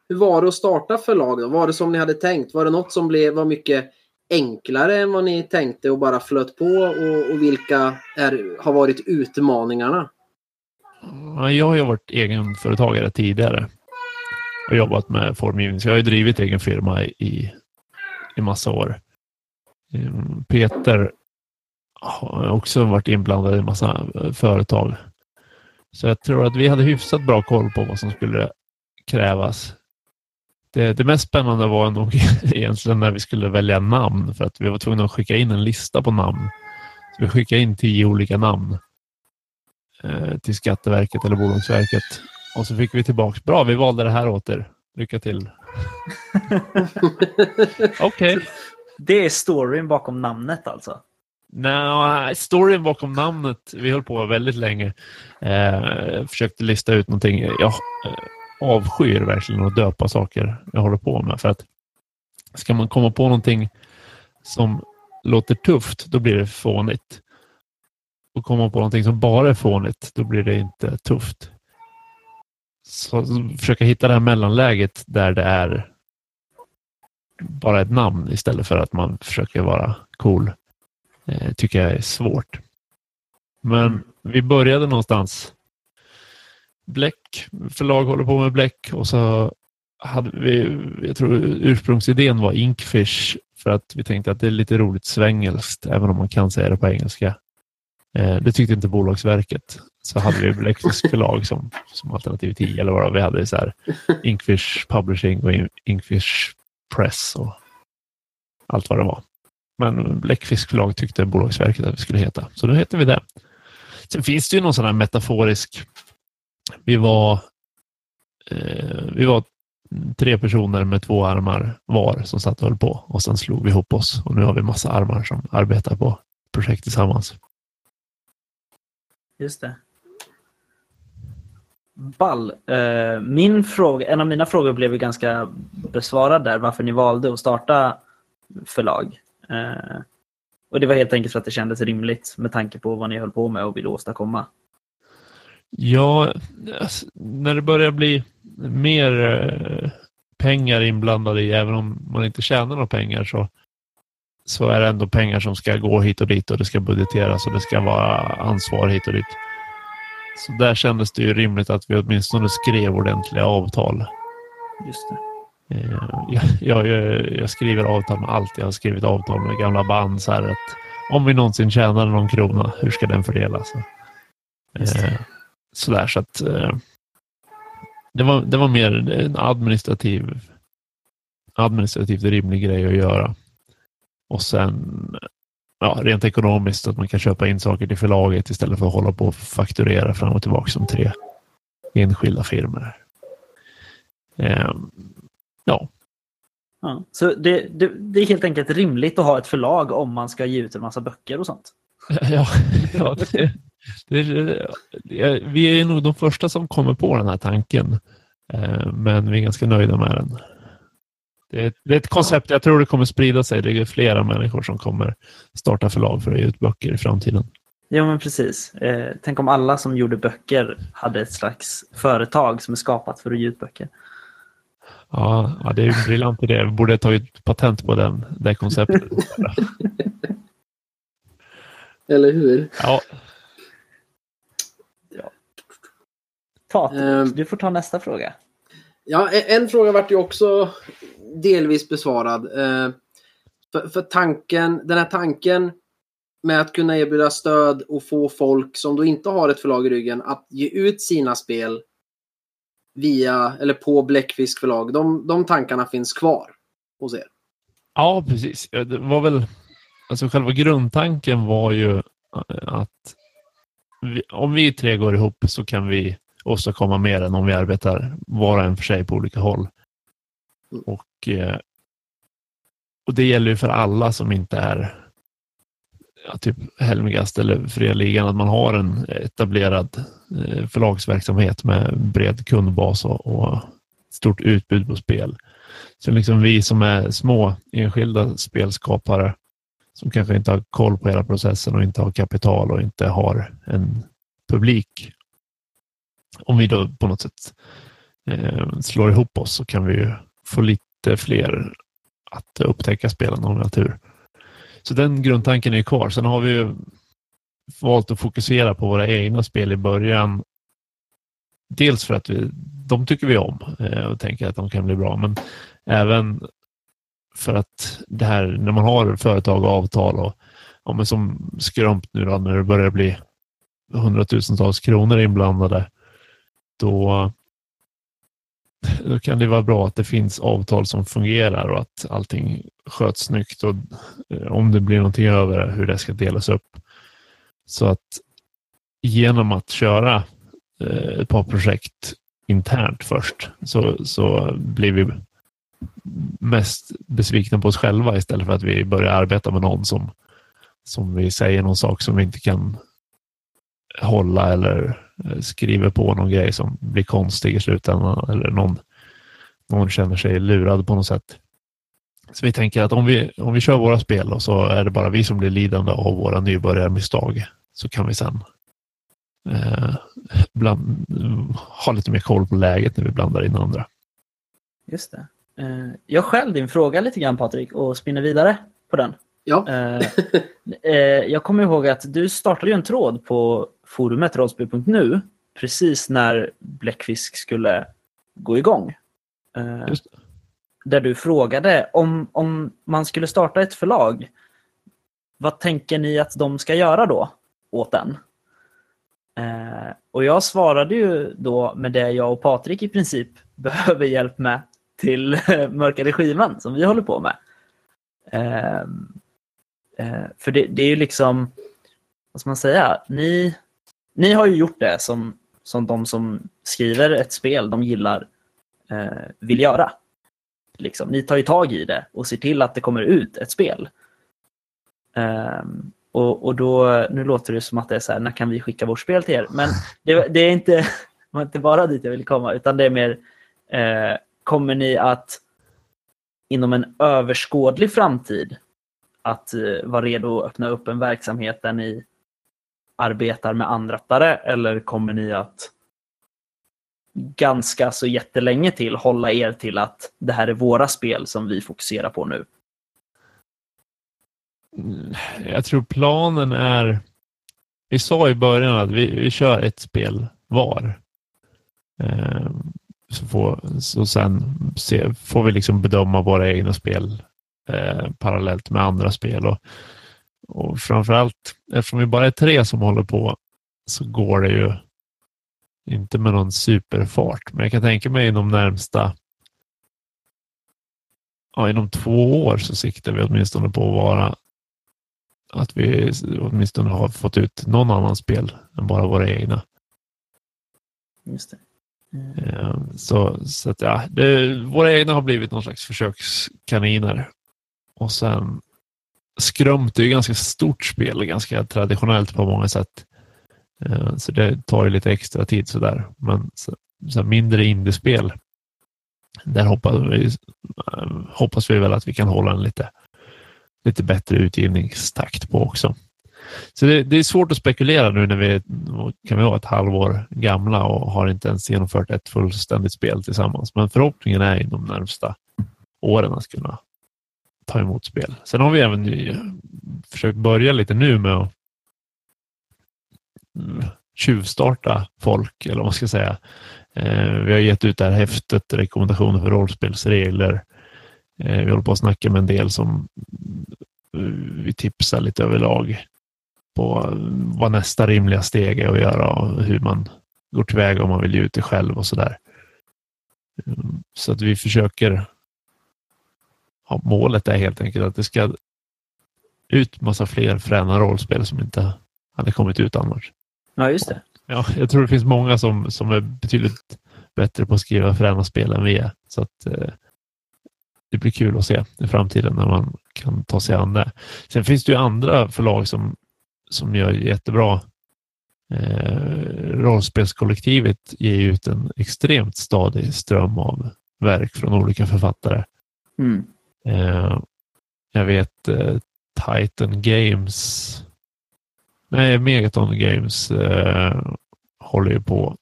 hur var det att starta förlag då? Var det som ni hade tänkt? Var det något som blev, var mycket enklare än vad ni tänkte och bara flöt på? Och, och vilka är, har varit utmaningarna? Jag har ju varit egenföretagare tidigare och jobbat med formgivning. Så jag har ju drivit egen firma i, i massa år. Ehm, Peter har också varit inblandad i massa eh, företag. Så jag tror att vi hade hyfsat bra koll på vad som skulle krävas. Det, det mest spännande var nog egentligen när vi skulle välja namn för att vi var tvungna att skicka in en lista på namn. Så vi skickade in tio olika namn eh, till Skatteverket eller Bolagsverket. Och så fick vi tillbaks. Bra, vi valde det här åt er. Lycka till. Okej. Okay. Det är storyn bakom namnet alltså? Nej, storyn bakom namnet. Vi höll på väldigt länge. Eh, försökte lista ut någonting. Jag eh, avskyr verkligen att döpa saker jag håller på med. För att ska man komma på någonting som låter tufft, då blir det fånigt och komma på någonting som bara är fånigt, då blir det inte tufft. Så försöka hitta det här mellanläget där det är bara ett namn istället för att man försöker vara cool, eh, tycker jag är svårt. Men vi började någonstans. Bläck, förlag håller på med bläck och så hade vi, jag tror ursprungsidén var Inkfish för att vi tänkte att det är lite roligt svengelskt, även om man kan säga det på engelska. Eh, det tyckte inte Bolagsverket. Så hade vi Blackfish förlag som, som alternativ 10 eller vad vi hade. Så här, Inkfish Publishing och Inkfish Press och allt vad det var. Men Bläckfisk förlag tyckte Bolagsverket att vi skulle heta, så då heter vi det. Sen finns det ju någon sån här metaforisk... Vi var, eh, vi var tre personer med två armar var som satt och höll på och sen slog vi ihop oss och nu har vi massa armar som arbetar på projekt tillsammans. Just det. Ball. Eh, min fråga, en av mina frågor blev ju ganska besvarad där, varför ni valde att starta förlag. Eh, och det var helt enkelt för att det kändes rimligt med tanke på vad ni höll på med och ville åstadkomma. Ja, alltså, när det börjar bli mer eh, pengar inblandade i, även om man inte tjänar några pengar, så så är det ändå pengar som ska gå hit och dit och det ska budgeteras och det ska vara ansvar hit och dit. Så där kändes det ju rimligt att vi åtminstone skrev ordentliga avtal. Just det. Eh, Jag, jag, jag skriver avtal med allt. Jag har skrivit avtal med gamla band. Så här att om vi någonsin tjänar någon krona, hur ska den fördelas? Eh, Sådär, så att eh, det var, det var mer en administrativ, administrativt rimlig grej att göra. Och sen ja, rent ekonomiskt att man kan köpa in saker till förlaget istället för att hålla på och fakturera fram och tillbaka som tre enskilda firmor. Eh, ja, Ja. Så det, det, det är helt enkelt rimligt att ha ett förlag om man ska ge ut en massa böcker och sånt. Ja, ja det, vi är nog de första som kommer på den här tanken. Eh, Men vi är ganska nöjda med den. Det är, det är ett koncept, jag tror det kommer sprida sig. Det är flera människor som kommer starta förlag för att ge ut böcker i framtiden. Ja, men precis. Eh, tänk om alla som gjorde böcker hade ett slags företag som är skapat för att ge ut böcker. Ja, ja det är en briljant idé. Vi borde ta ut patent på den, det konceptet. Eller hur? Ja, Ta, Ehm. du får ta nästa fråga. Ja, en, en fråga vart ju också delvis besvarad. Eh, för, för tanken, den här tanken med att kunna erbjuda stöd och få folk som då inte har ett förlag i ryggen att ge ut sina spel via eller på Bläckfisk förlag. De, de tankarna finns kvar hos er. ja precis. Det var väl, alltså själva grundtanken var ju eh, att vi, om vi tre går ihop så kan vi åstadkomma mer än om vi arbetar var och en för sig på olika håll. Mm. Och, eh, och det gäller ju för alla som inte är ja, typ Helmigast eller Fria Ligan, att man har en etablerad eh, förlagsverksamhet med bred kundbas och, och stort utbud på spel. Så liksom vi som är små enskilda spelskapare som kanske inte har koll på hela processen och inte har kapital och inte har en publik. Om vi då på något sätt eh, slår ihop oss så kan vi ju få lite fler att upptäcka spelen om vi har tur. Så den grundtanken är ju kvar. Sen har vi ju valt att fokusera på våra egna spel i början. Dels för att vi, de tycker vi om eh, och tänker att de kan bli bra, men även för att det här när man har företag och avtal och ja, men som skrumpt nu då, när det börjar bli hundratusentals kronor inblandade, då, då kan det vara bra att det finns avtal som fungerar och att allting sköts snyggt och eh, om det blir någonting över hur det ska delas upp. Så att genom att köra eh, ett par projekt internt först så, så blir vi mest besvikna på oss själva istället för att vi börjar arbeta med någon som, som vi säger någon sak som vi inte kan hålla eller skriver på någon grej som blir konstig i slutändan eller någon, någon känner sig lurad på något sätt. Så vi tänker att om vi, om vi kör våra spel och så är det bara vi som blir lidande av våra nybörjarmisstag så kan vi sen eh, bland, ha lite mer koll på läget när vi blandar in andra. Just det. Eh, Jag skäl din fråga lite grann Patrik och spinner vidare på den. Ja, Eh, eh, Jag kommer ihåg att du startade ju en tråd på forumet rollspel.nu precis när Bläckfisk skulle gå igång. Eh. Där du frågade om, om man skulle starta ett förlag, vad tänker ni att de ska göra då åt den? Eh, och jag svarade ju då med det jag och Patrik i princip behöver hjälp med till Mörka regimen som vi håller på med. Eh, eh, för det, det är ju liksom, vad ska man säga, ni, ni har ju gjort det som, som de som skriver ett spel de gillar eh, vill göra. Liksom, ni tar ju tag i det och ser till att det kommer ut ett spel. Ehm, och, och då, nu låter det som att det är så här, när kan vi skicka vårt spel till er? Men det, det är inte, var inte bara dit jag vill komma, utan det är mer, eh, kommer ni att inom en överskådlig framtid att eh, vara redo att öppna upp en verksamhet där ni arbetar med anrättare eller kommer ni att ganska så jättelänge till hålla er till att det här är våra spel som vi fokuserar på nu? Mm, jag tror planen är... Vi sa i början att vi, vi kör ett spel var. Eh, så, får, så sen se, får vi liksom bedöma våra egna spel eh, parallellt med andra spel. Och, och framförallt, eftersom vi bara är tre som håller på, så går det ju inte med någon superfart. Men jag kan tänka mig inom närmsta ja, inom två år så siktar vi åtminstone på att vara att vi åtminstone har fått ut någon annan spel än bara våra egna. Just det. Mm. Så, så att, ja, det, våra egna har blivit någon slags försökskaniner. Och sen Skrömt är ju ganska stort spel, ganska traditionellt på många sätt. Eh, så det tar ju lite extra tid sådär. Men så, så mindre indiespel, där hoppas vi, eh, hoppas vi väl att vi kan hålla en lite, lite bättre utgivningstakt på också. Så det, det, är svårt att spekulera nu när vi kan vi vara ett halvår gamla och har inte ens genomfört ett fullständigt spel tillsammans. Men förhoppningen är inom de närmsta åren att kunna ta emot spel. Sen har vi även försökt börja lite nu med att mm, tjuvstarta folk, eller vad man ska säga. Eh, vi har gett ut det här häftet, rekommendationer för rollspelsregler. Eh, vi håller på att snacka med en del som eh, vi tipsar lite överlag på vad nästa rimliga steg är att göra och hur man går tillväga om man vill ge ut det själv och sådär. Mm, så att vi försöker ja, målet är helt enkelt att det ska ut massa fler fräna rollspel som inte hade kommit ut annars. Ja, just det. Ja, jag tror det finns många som, som är betydligt bättre på att skriva fräna spel än vi är. Så att, eh, det blir kul att se i framtiden när man kan ta sig an det. Sen finns det ju andra förlag som, som gör jättebra. Eh, rollspelskollektivet ger ut en extremt stadig ström av verk från olika författare. Mm. Eh, jag vet eh, Titan Games, nej Megaton Games eh, håller ju på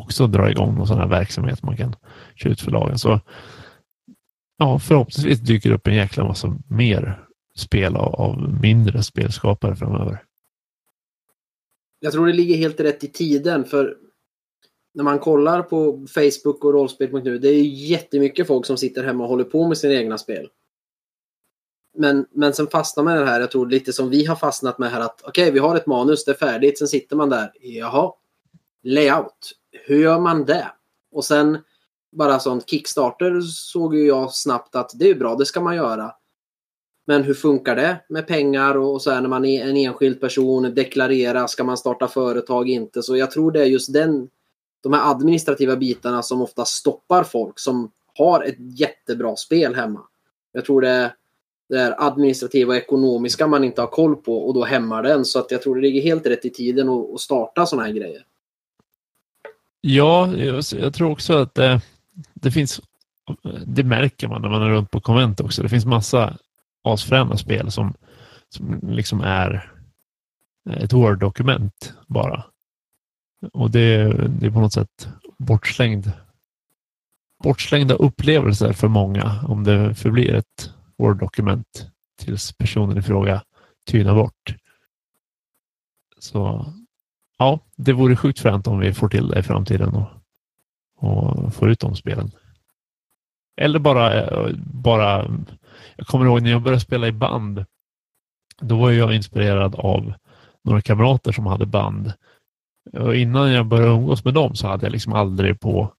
också dra igång någon sån här verksamhet man kan köra ut förlagen. Så ja, förhoppningsvis dyker det upp en jäkla massa mer spel av, av mindre spelskapare framöver. Jag tror det ligger helt rätt i tiden för när man kollar på Facebook och rollspel.nu, det är jättemycket folk som sitter hemma och håller på med sina egna spel. Men, men sen fastnar man i det här, jag tror lite som vi har fastnat med här att okej, okay, vi har ett manus, det är färdigt, sen sitter man där, jaha, layout, hur gör man det? Och sen bara sånt Kickstarter såg ju jag snabbt att det är bra, det ska man göra. Men hur funkar det med pengar och så här när man är en enskild person, deklarera, ska man starta företag, inte? Så jag tror det är just den de här administrativa bitarna som ofta stoppar folk som har ett jättebra spel hemma. Jag tror det är det är administrativa och ekonomiska man inte har koll på och då hämmar den. Så att jag tror det ligger helt rätt i tiden att starta sådana här grejer. Ja, jag, tror också att det, det, finns, det märker man när man är runt på konvent också. Det finns massa asfräna spel som, som liksom är ett Word-dokument bara. Och det, det är på något sätt bortslängd, bortslängda upplevelser för många om det förblir ett Word-dokument tills personen i fråga tynar bort. Så ja, det vore sjukt fränt om vi får till det i framtiden och, och får ut de spelen. Eller bara, bara, jag kommer ihåg när jag började spela i band. Då var jag inspirerad av några kamrater som hade band och innan jag började umgås med dem så hade jag liksom aldrig på,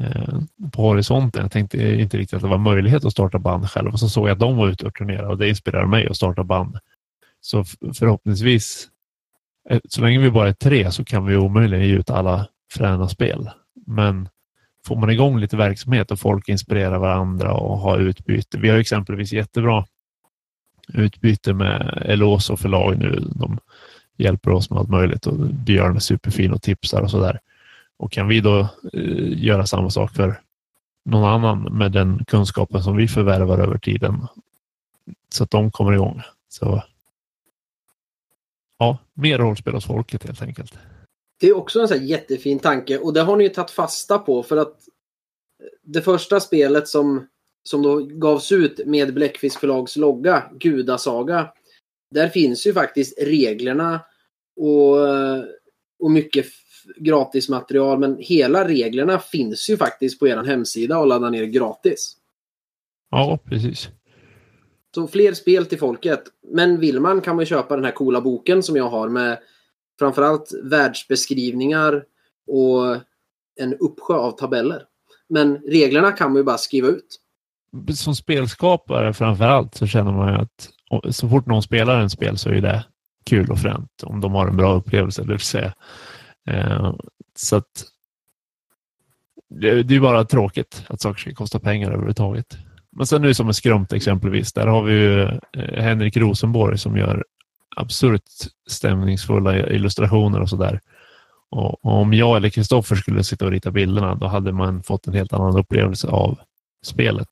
eh, på horisonten. Jag tänkte inte riktigt att det var möjlighet att starta band själv. Och så såg jag att de var ute och turnerade och det inspirerade mig att starta band. Så förhoppningsvis, eh, så länge vi bara är tre så kan vi omöjligen ge ut alla fräna spel. Men får man igång lite verksamhet och folk inspirerar varandra och har utbyte. Vi har exempelvis jättebra utbyte med Eloso och förlag nu. De hjälper oss med allt möjligt och Björn är superfin och tipsar och sådär. Och kan vi då eh, göra samma sak för någon annan med den kunskapen som vi förvärvar över tiden så att de kommer igång. Så ja, mer rollspel hos folket helt enkelt. Det är också en sån jättefin tanke och det har ni ju tagit fasta på för att det första spelet som som då gavs ut med Bläckfisk förlags logga, Gudasaga. Där finns ju faktiskt reglerna och, och mycket gratis material. Men hela reglerna finns ju faktiskt på er hemsida och ladda ner gratis. Ja, precis. Så fler spel till folket. Men vill man kan man köpa den här coola boken som jag har med framförallt världsbeskrivningar och en uppsjö av tabeller. Men reglerna kan man ju bara skriva ut. Som spelskapare framförallt så känner man ju att så fort någon spelar en spel så är det kul och fränt om de har en bra upplevelse. Det vill säga. Eh, så att det, är bara tråkigt att saker ska kosta pengar överhuvudtaget. Men sen nu som en skrumpt exempelvis, där har vi ju eh, Henrik Rosenborg som gör absurt stämningsfulla illustrationer och sådär. Och, om jag eller Kristoffer skulle sitta och rita bilderna, då hade man fått en helt annan upplevelse av spelet.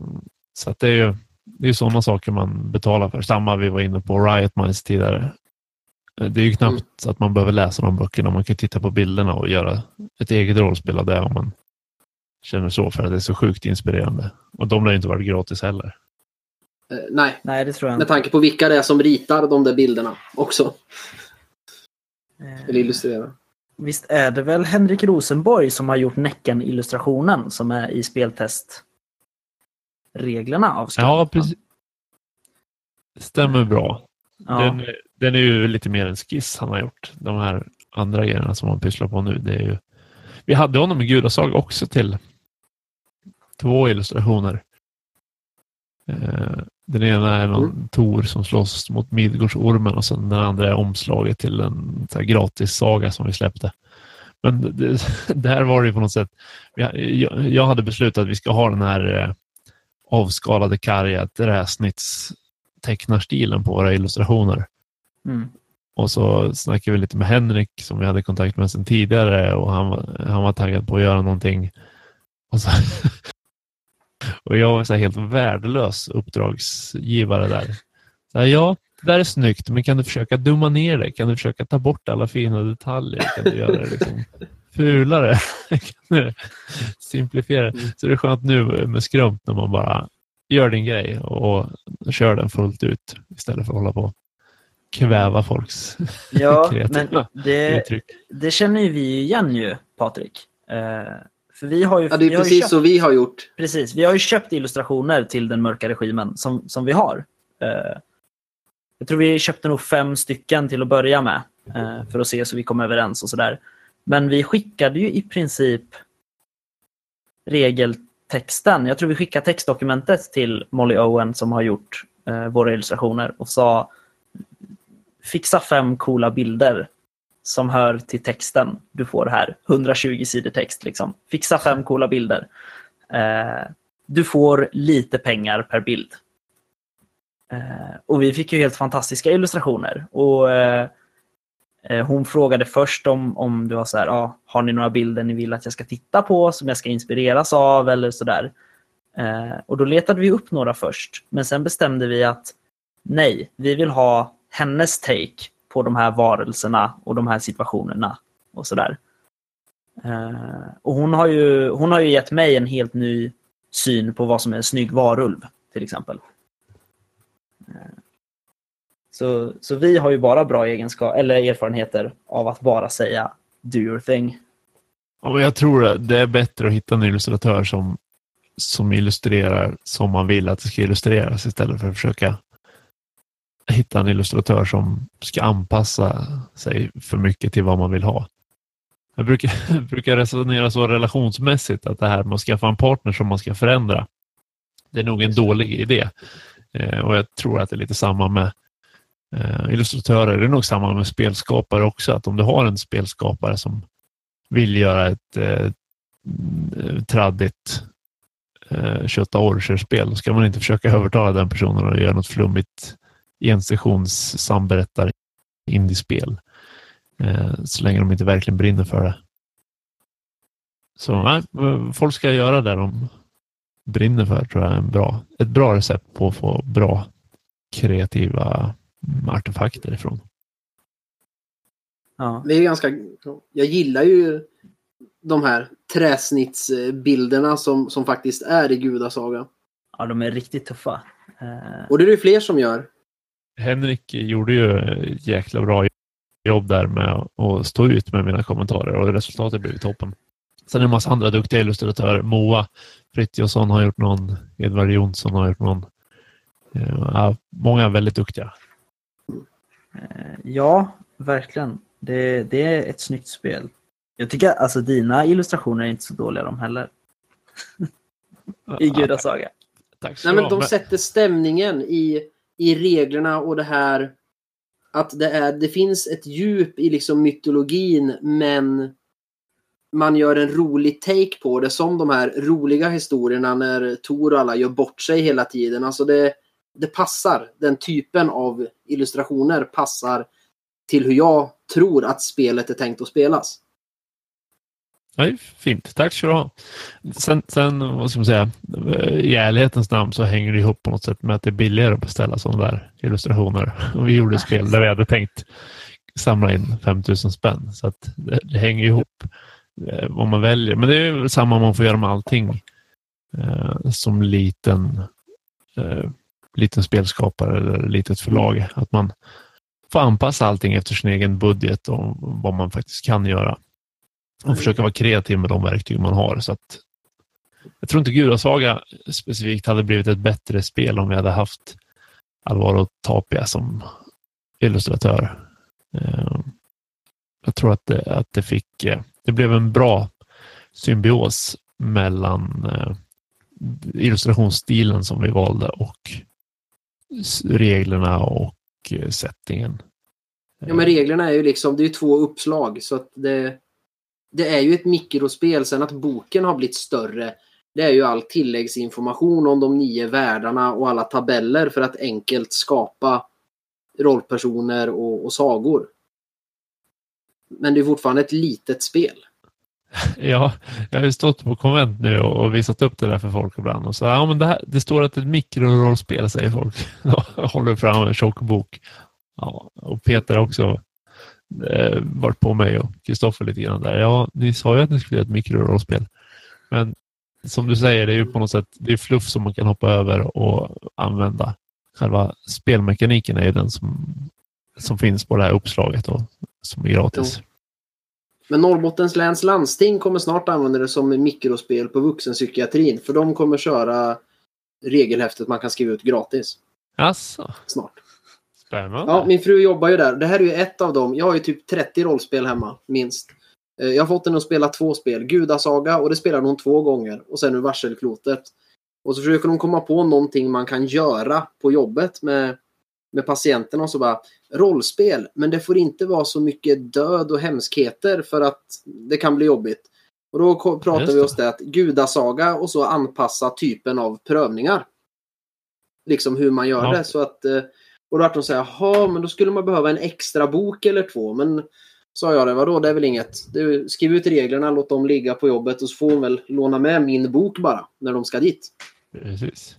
Mm, så att det är ju det är sådana saker man betalar för. Samma vi var inne på Riot Minds tidigare. Det är ju knappt mm. att man behöver läsa de böckerna. Man kan titta på bilderna och göra ett eget rollspel av det om man känner så för att det är så sjukt inspirerande. Och de lär inte varit gratis heller. Uh, nej. nej, det tror jag Med tanke på vilka det är som ritar de där bilderna också. Uh, Eller illustrerar. Visst är det väl Henrik Rosenborg som har gjort Näcken-illustrationen som är i speltestreglerna av Skrumpan? Ja, precis. Stämmer bra. Ja. Den, den, är ju lite mer en skiss han har gjort. De här andra grejerna som han pysslar på nu. Det är ju... Vi hade honom i Gudasag också till två illustrationer. Eh, den ena är någon mm. Tor som slåss mot Midgårdsormen och sen den andra är omslaget till en gratis saga som vi släppte. Men det, där var det på något sätt. Jag, jag hade beslutat att vi ska ha den här eh, avskalade karga träsnittstecknarstilen på våra illustrationer. Mm. Och så snackade vi lite med Henrik som vi hade kontakt med sedan tidigare och han, han var taggad på att göra någonting. Och så, Och jag var så helt värdelös uppdragsgivare där. Så här, ja, det där är snyggt, men kan du försöka dumma ner det? Kan du försöka ta bort alla fina detaljer? Kan du göra det liksom fulare? kan du simplifiera mm. Så det är skönt nu med skrumt när man bara gör din grej och kör den fullt ut istället för att hålla på kväva folks Ja, men det, det känner ju vi igen ju, Patrik. Eh, för vi har ju, ja, det är precis köpt, så vi har gjort. Precis, vi har ju köpt illustrationer till den mörka regimen som, som vi har. Uh, jag tror vi köpte nog fem stycken till att börja med uh, för att se så vi kom överens och sådär. Men vi skickade ju i princip regeltexten. Jag tror vi skickade textdokumentet till Molly Owen som har gjort eh, våra illustrationer och sa fixa fem coola bilder som hör till texten du får här. 120 sidor text. Liksom. Fixa fem coola bilder. Eh, du får lite pengar per bild. Eh, och vi fick ju helt fantastiska illustrationer. Och eh Eh, hon frågade först om, om du var så här, ah, har ni några bilder ni vill att jag ska titta på som jag ska inspireras av eller sådär. Eh, och då letade vi upp några först. Men sen bestämde vi att nej, vi vill ha hennes take på de här varelserna och de här situationerna och sådär. Eh, och hon har, ju, hon har ju gett mig en helt ny syn på vad som är en snygg varulv, till exempel. Eh, så, så vi har ju bara bra egenskap, eller erfarenheter av att bara säga do your thing. Ja, jag tror det är bättre att hitta en illustratör som, som illustrerar som man vill att det ska illustreras istället för att försöka hitta en illustratör som ska anpassa sig för mycket till vad man vill ha. Jag brukar, brukar resonera så relationsmässigt att det här med att skaffa en partner som man ska förändra, det är nog en dålig idé. Eh, och jag tror att det är lite samma med eh, illustratörer. Det är nog samma med spelskapare också, att om du har en spelskapare som vill göra ett eh, eh traddigt eh, 28 orcher-spel, då ska man inte försöka övertala den personen att göra något flummigt ensessions samberättar indiespel. Eh, så länge de inte verkligen brinner för det. Så nej, eh, folk ska göra det de brinner för tror jag är en bra, ett bra recept på att få bra kreativa artefakter ifrån. Ja. Det är ganska, jag gillar ju de här träsnittsbilderna som, som faktiskt är i Gudasaga. Ja, de är riktigt tuffa. Eh, Och det är det fler som gör. Henrik gjorde ju jäkla bra jobb där med att stå ut med mina kommentarer och resultatet blev toppen. Sen är det en massa andra duktiga illustratörer. Moa Frithiofsson har gjort någon. Edvard Jonsson har gjort någon. Eh, Ja, många väldigt duktiga. Eh, ja, verkligen. Det, det är ett snyggt spel. Jag tycker alltså dina illustrationer är inte så dåliga de heller. I Gudasaga. Tack så Nej, men de sätter stämningen i, i reglerna och det här att det, är, det finns ett djup i liksom mytologin men man gör en rolig take på det som de här roliga historierna när Tor och alla gör bort sig hela tiden. Alltså det, det passar. Den typen av illustrationer passar till hur jag tror att spelet är tänkt att spelas. Nej, fint. Tack ska du ha. Sen, sen vad ska man säga, i ärlighetens namn så hänger det ihop på något sätt med att det är billigare att beställa sådana där illustrationer. Och vi gjorde spel där vi hade tänkt samla in 5000 spänn. Så att det, det hänger ihop eh, vad man väljer. Men det är väl samma man får göra med allting eh, som liten, eh, liten spelskapare eller litet förlag. Att man får anpassa allting efter sin egen budget och vad man faktiskt kan göra och försöka vara kreativ med de verktyg man har. Så att jag tror inte Gudasaga specifikt hade blivit ett bättre spel om vi hade haft Alvaro Tapia som illustratör. Eh, Jag tror att det, att det fick, eh, det blev en bra symbios mellan eh, illustrationsstilen som vi valde och reglerna och eh, settingen. Ja, men reglerna är ju liksom, det är ju två uppslag så att det, det är ju ett mikrospel. Sen att boken har blivit större, det är ju all tilläggsinformation om de nio världarna och alla tabeller för att enkelt skapa rollpersoner och, och sagor. Men det är fortfarande ett litet spel. Ja, jag har ju stått på konvent nu och visat upp det där för folk ibland. Och så, ja, men det, här, det står att det är ett mikrorollspel, säger folk. Jag håller fram en tjock bok. Ja, och Peter har också eh, varit på mig och Kristoffer lite grann där. Ja, ni sa ju att ni skulle göra ett mikrorollspel. Men som du säger, det är ju på något sätt det är fluff som man kan hoppa över och använda. Själva spelmekaniken är ju den som, som finns på det här uppslaget och som är gratis. Men Norrbottens läns landsting kommer snart använda det som mikrospel på vuxenpsykiatrin. För de kommer köra regelhäftet man kan skriva ut gratis Alltså, snart. spännande. Ja, min fru jobbar ju där. Det här är ju ett av dem. Jag har ju typ 30 rollspel hemma, minst. Eh, Jag har fått henne att spela två spel. Gudasaga och det spelade hon två gånger. Och sen nu Varselklotet. Och så försöker hon komma på någonting man kan göra på jobbet med, med patienterna och så bara rollspel. Men det får inte vara så mycket död och hemskheter för att det kan bli jobbigt. Och då pratar vi oss det att gudasaga och så anpassa typen av prövningar. Liksom hur man gör Ja. det. Så att, eh, och då vart de så här, jaha, men då skulle man behöva en extra bok eller två. Men sa jag det, vadå, det är väl inget. Du, skriv ut reglerna, låt dem ligga på jobbet och så får hon väl låna med min bok bara när de ska dit. Precis.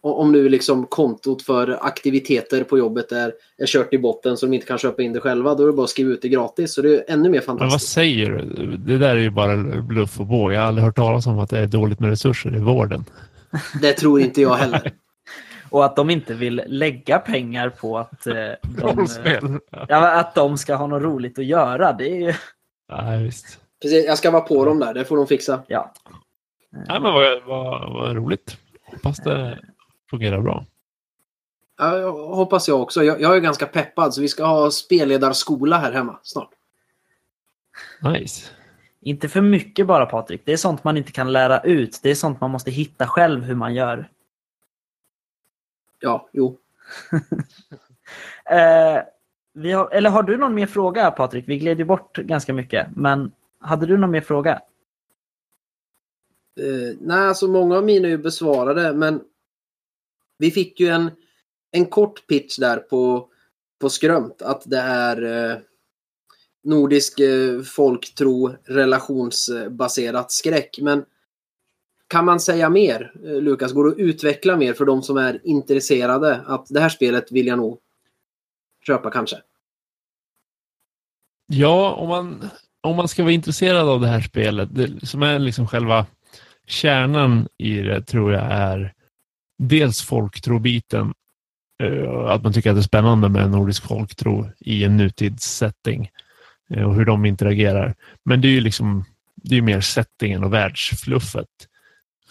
Om nu liksom kontot för aktiviteter på jobbet är, är kört i botten så de inte kan köpa in det själva, då är det bara att skriva ut det gratis. Så det är ännu mer Men vad fantastiskt. säger du? Det där är ju bara bluff och båg. Jag har aldrig hört talas om att det är dåligt med resurser i vården. Det tror inte jag heller. Och att de inte vill lägga pengar på att, eh, de, ja, att de ska ha något roligt att göra. Det är ju... Nej, visst. Precis, jag ska vara på dem där, det får de fixa. Ja. Nej, men vad, vad, vad roligt. Hoppas det fungerar bra. Ja, jag hoppas jag också. Jag, jag är ganska peppad så vi ska ha spelledarskola här hemma snart. Nice. Inte för mycket bara Patrik. Det är sånt man inte kan lära ut. Det är sånt man måste hitta själv hur man gör. Ja, jo. Eh, vi har, eller har du någon mer fråga Patrik? Vi gled ju bort ganska mycket. Men hade du någon mer fråga? Eh, nej, alltså många av mina är ju besvarade, men vi fick ju en, en kort pitch där på, på Skrömt att det är eh, nordisk eh, folktro relationsbaserat skräck. Men kan man säga mer, eh, Lukas? Går det att utveckla mer för de som är intresserade? Att det här spelet vill jag nog köpa kanske. Ja, om man, om man ska vara intresserad av det här spelet, det, som är liksom själva kärnan i det, tror jag är dels folktrobiten. Eh, att man tycker att det är spännande med nordisk folktro i en nutidssetting eh, och hur de interagerar. Men det är ju liksom det är mer settingen och världsfluffet.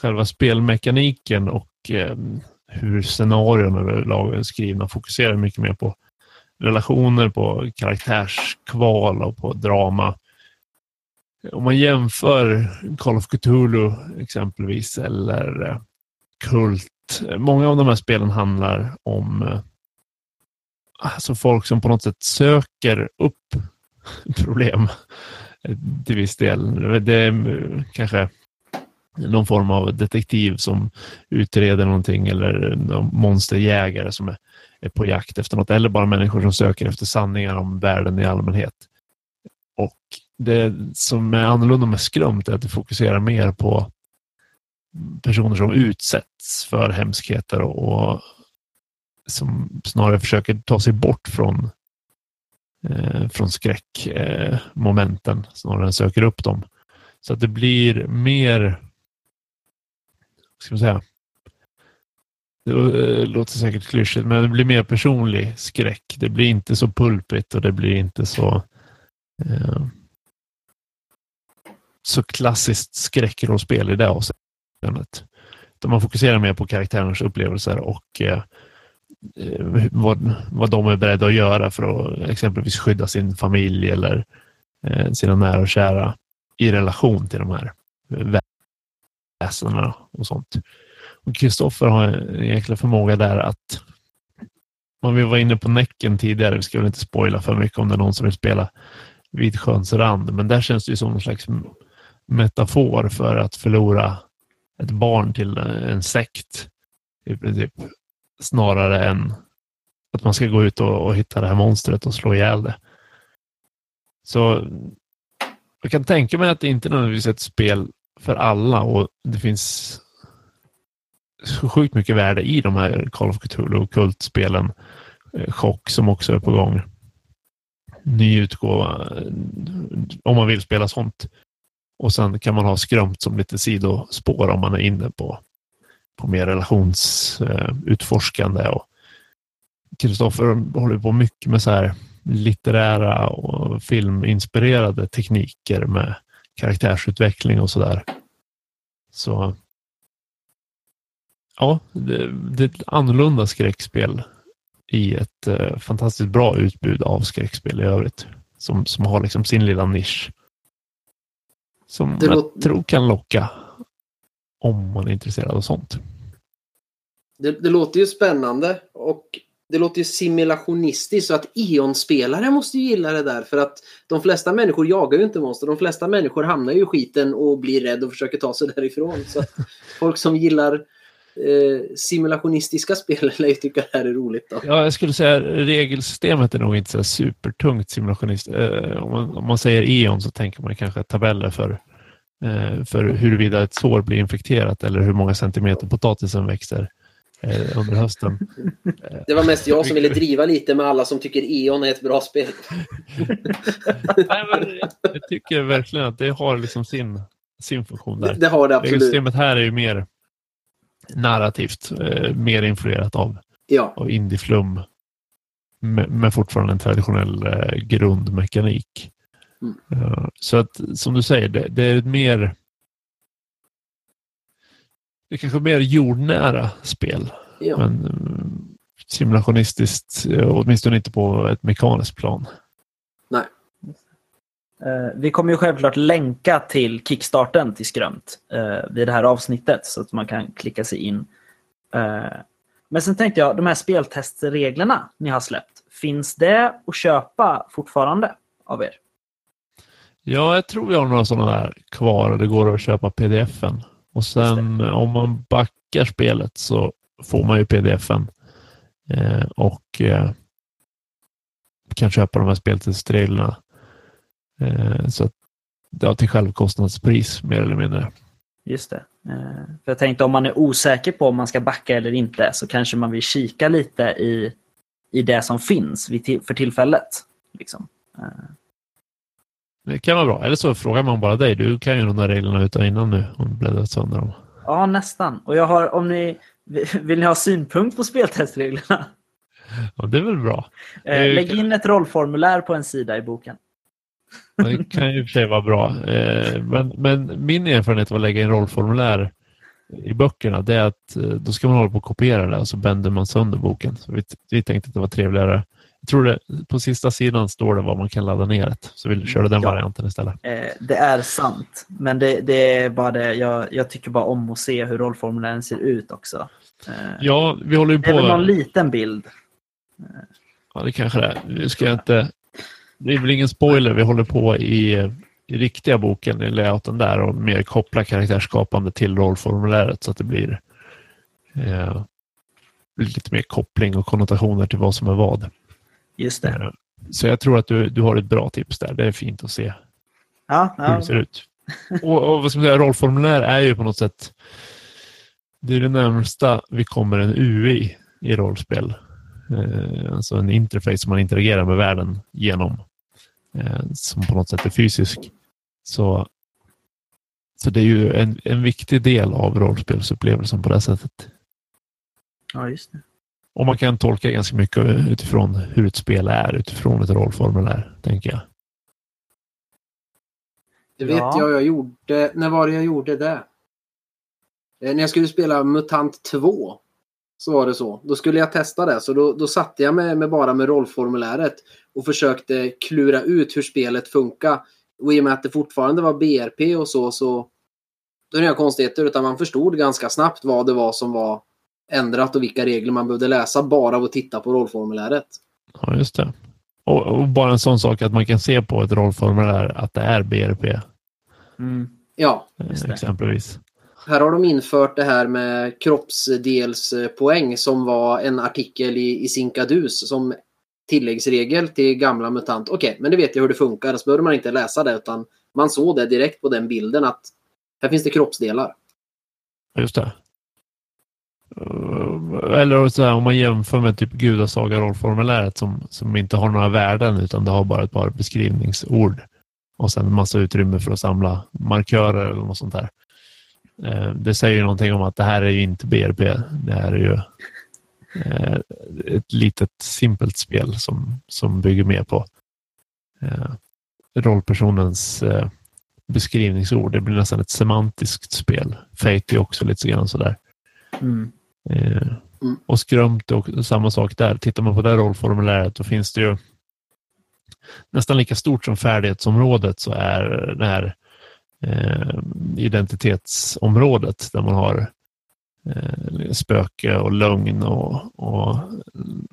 Själva spelmekaniken och eh, hur scenarion överlag är skrivna fokuserar mycket mer på relationer, på karaktärskval och på drama. Om man jämför Call of Cthulhu exempelvis eller Kult. Eh, många av de här spelen handlar om eh, alltså folk som på något sätt söker upp problem eh, till viss del. Det är mm, kanske någon form av detektiv som utreder någonting eller monsterjägare som är, är på jakt efter något eller bara människor som söker efter sanningar om världen i allmänhet. Och det som är annorlunda med skrömt är att det fokuserar mer på personer som utsätts för hemskheter och som snarare försöker ta sig bort från, eh, från skräckmomenten eh, snarare än söker upp dem. Så att det blir mer Vad ska man säga, det eh, låter säkert klyschigt, men det blir mer personlig skräck. Det blir inte så pulpigt och det blir inte så eh, så klassiskt skräckrollspel i det avseendet. Man fokuserar mer på karaktärernas upplevelser och eh, eh, vad, vad de är beredda att göra för att exempelvis skydda sin familj eller eh, sina nära och kära i relation till de här väsendena och sånt. Och Kristoffer har en jäkla förmåga där att om vi var inne på Näcken tidigare, vi ska väl inte spoila för mycket om det är någon som vill spela Vidsjöns rand, men där känns det ju som någon slags metafor för att förlora ett barn till en sekt. I princip. Snarare än att man ska gå ut och, och hitta det här monstret och slå ihjäl det. Så jag kan tänka mig att det inte nödvändigtvis är ett spel för alla och det finns så sjukt mycket värde i de här Call of Cthulhu och kultspelen. Eh, chock som också är på gång. Ny utgåva om man vill spela sånt. Och sen kan man ha skrömt som lite sidospår om man är inne på, på mer relationsutforskande. Eh, Kristoffer håller på mycket med så här litterära och filminspirerade tekniker med karaktärsutveckling och sådär. Så ja, det, det, är ett annorlunda skräckspel i ett eh, fantastiskt bra utbud av skräckspel i övrigt. Som, som har liksom sin lilla nisch. Som det jag låter... tror kan locka om man är intresserad av sånt. Det, det låter ju spännande och det låter ju simulationistiskt så att Eon-spelare måste ju gilla det där för att de flesta människor jagar ju inte monster. De flesta människor hamnar ju i skiten och blir rädd och försöker ta sig därifrån. Så att folk som gillar eh, simulationistiska spel lär ju tycka det här är roligt. Då. Ja, jag skulle säga regelsystemet är nog inte så supertungt simulationist. Eh, om, man, om man säger Eon så tänker man kanske tabeller för eh, för huruvida ett sår blir infekterat eller hur många centimeter potatisen växer eh, under hösten. Det var mest jag som ville driva lite med alla som tycker E.ON är ett bra spel. Nej, men jag tycker verkligen att det har liksom sin, sin funktion där. Det, har det absolut. Systemet här är ju mer narrativt, eh, mer influerat av, ja. av indieflum. Med, fortfarande en traditionell eh, grundmekanik. Mm. Uh, så att som du säger, det, det är ett mer det är kanske mer jordnära spel. Ja. Men eh, simulationistiskt, eh, åtminstone inte på ett mekaniskt plan. Uh, vi kommer ju självklart länka till kickstarten till Skrömt uh, vid det här avsnittet så att man kan klicka sig in. Uh, men sen tänkte jag, de här speltestreglerna ni har släppt, finns det att köpa fortfarande av er? Ja, jag tror vi har några sådana där kvar. Det går att köpa pdf-en. Och sen om man backar spelet så får man ju pdf-en eh, och eh, kan köpa de här speltidsreglerna. Eh, så att, ja, till självkostnadspris mer eller mindre. Just det. Eh, för jag tänkte om man är osäker på om man ska backa eller inte så kanske man vill kika lite i, i det som finns vid, för tillfället. Liksom. Eh. Det kan vara bra. Eller så frågar man bara dig. Du kan ju de där reglerna utan innan nu och bläddrat sönder dem. Ja, nästan. Och jag har, om ni vill ni ha synpunkt på speltestreglerna? Ja, det är väl bra. Eh, lägg in ett rollformulär på en sida i boken. Det kan ju i och för sig vara bra. Eh, men, men min erfarenhet av att lägga in rollformulär i böckerna det är att eh, då ska man hålla på och kopiera det och så bänder man sönder boken. Så vi, vi tänkte att det var trevligare. Jag tror det, på sista sidan står det vad man kan ladda ner. Det, så vi körde den Ja. varianten istället. Eh, det är sant, men det, det är bara det. Jag, jag tycker bara om att se hur rollformulären ser ut också. Ja, vi håller ju det är väl på. någon liten bild. Ja, det kanske det är. Nu ska jag inte... Det är väl ingen spoiler. Vi håller på i, i riktiga boken, i layouten där och mer koppla karaktärsskapande till rollformuläret så att det blir, eh, lite mer koppling och konnotationer till vad som är vad. Just det. Eh, Så jag tror att du, du har ett bra tips där. Det är fint att se Ja, hur ja. det ser ut. Och, och vad ska man säga, rollformulär är ju på något sätt det är det närmsta vi kommer en UI i rollspel. Eh, alltså en interface som man interagerar med världen genom. Eh, som på något sätt är fysisk. Så, så det är ju en, en viktig del av rollspelsupplevelsen på det sättet. ja, just det. Och man kan tolka ganska mycket utifrån hur ett spel är, utifrån ett rollformulär, tänker jag. Det vet Ja. jag jag gjorde. När var det jag gjorde det? Eh, när jag skulle spela MUTANT 2 så var det så. Då skulle jag testa det. Så då, då satte jag mig med bara med rollformuläret och försökte klura ut hur spelet funkar. Och i och med att det fortfarande var BRP och så, så då är det inga konstigheter utan man förstod ganska snabbt vad det var som var ändrat och vilka regler man behövde läsa bara av att titta på rollformuläret. Ja, just det. Och, och bara en sån sak att man kan se på ett rollformulär att det är BRP, Mm. Ja, eh, Just det. exempelvis. Här har de infört det här med kroppsdelspoäng som var en artikel i, i Sinkadus som tilläggsregel till gamla MUTANT. Okej, men det vet jag hur det funkar. Så behöver man inte läsa det utan man såg det direkt på den bilden att här finns det kroppsdelar. Just det. Eller så här, om man jämför med typ gudasaga-rollformuläret som, som inte har några värden utan det har bara ett par beskrivningsord. Och sen en massa utrymme för att samla markörer eller något sånt där. Eh, Det säger ju någonting om att det här är ju inte BRP. Det här är ju eh, ett litet simpelt spel som, som bygger mer på eh, rollpersonens beskrivningsord. Det blir nästan ett semantiskt spel. Fate är också lite grann sådär. Mm. Eh, Mm. Och skrömt och samma sak där. Tittar man på det rollformuläret då finns det ju nästan lika stort som färdighetsområdet så är det här eh, identitetsområdet där man har eh, spöke och lögn och, och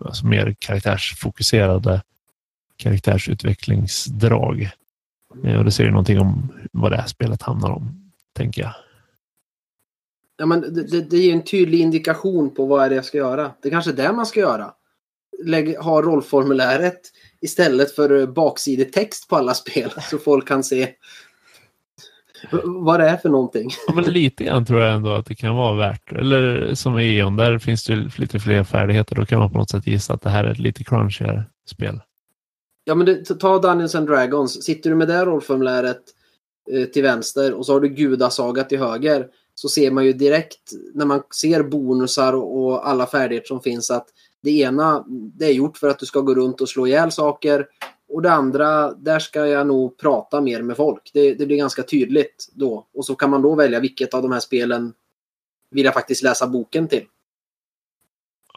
alltså mer karaktärsfokuserade karaktärsutvecklingsdrag. Eh, och det säger någonting om vad det här spelet handlar om, tänker jag. Ja, men det, det, det ger en tydlig indikation på vad är det jag ska göra. Det är kanske är det man ska göra. Lägg, ha rollformuläret istället för eh, baksidetext på alla spel så folk kan se vad det är för någonting. Ja, men lite grann tror jag ändå att det kan vara värt. Eller som i E.ON, där finns det lite fler färdigheter. Då kan man på något sätt gissa att det här är ett lite crunchigare spel. Ja, men det, ta Dungeons and Dragons. Sitter du med det rollformuläret eh, till vänster och så har du gudasaga till höger så ser man ju direkt när man ser bonusar och, och alla färdigheter som finns att det ena det är gjort för att du ska gå runt och slå ihjäl saker och det andra där ska jag nog prata mer med folk. Det, det blir ganska tydligt då och så kan man då välja vilket av de här spelen vill jag faktiskt läsa boken till.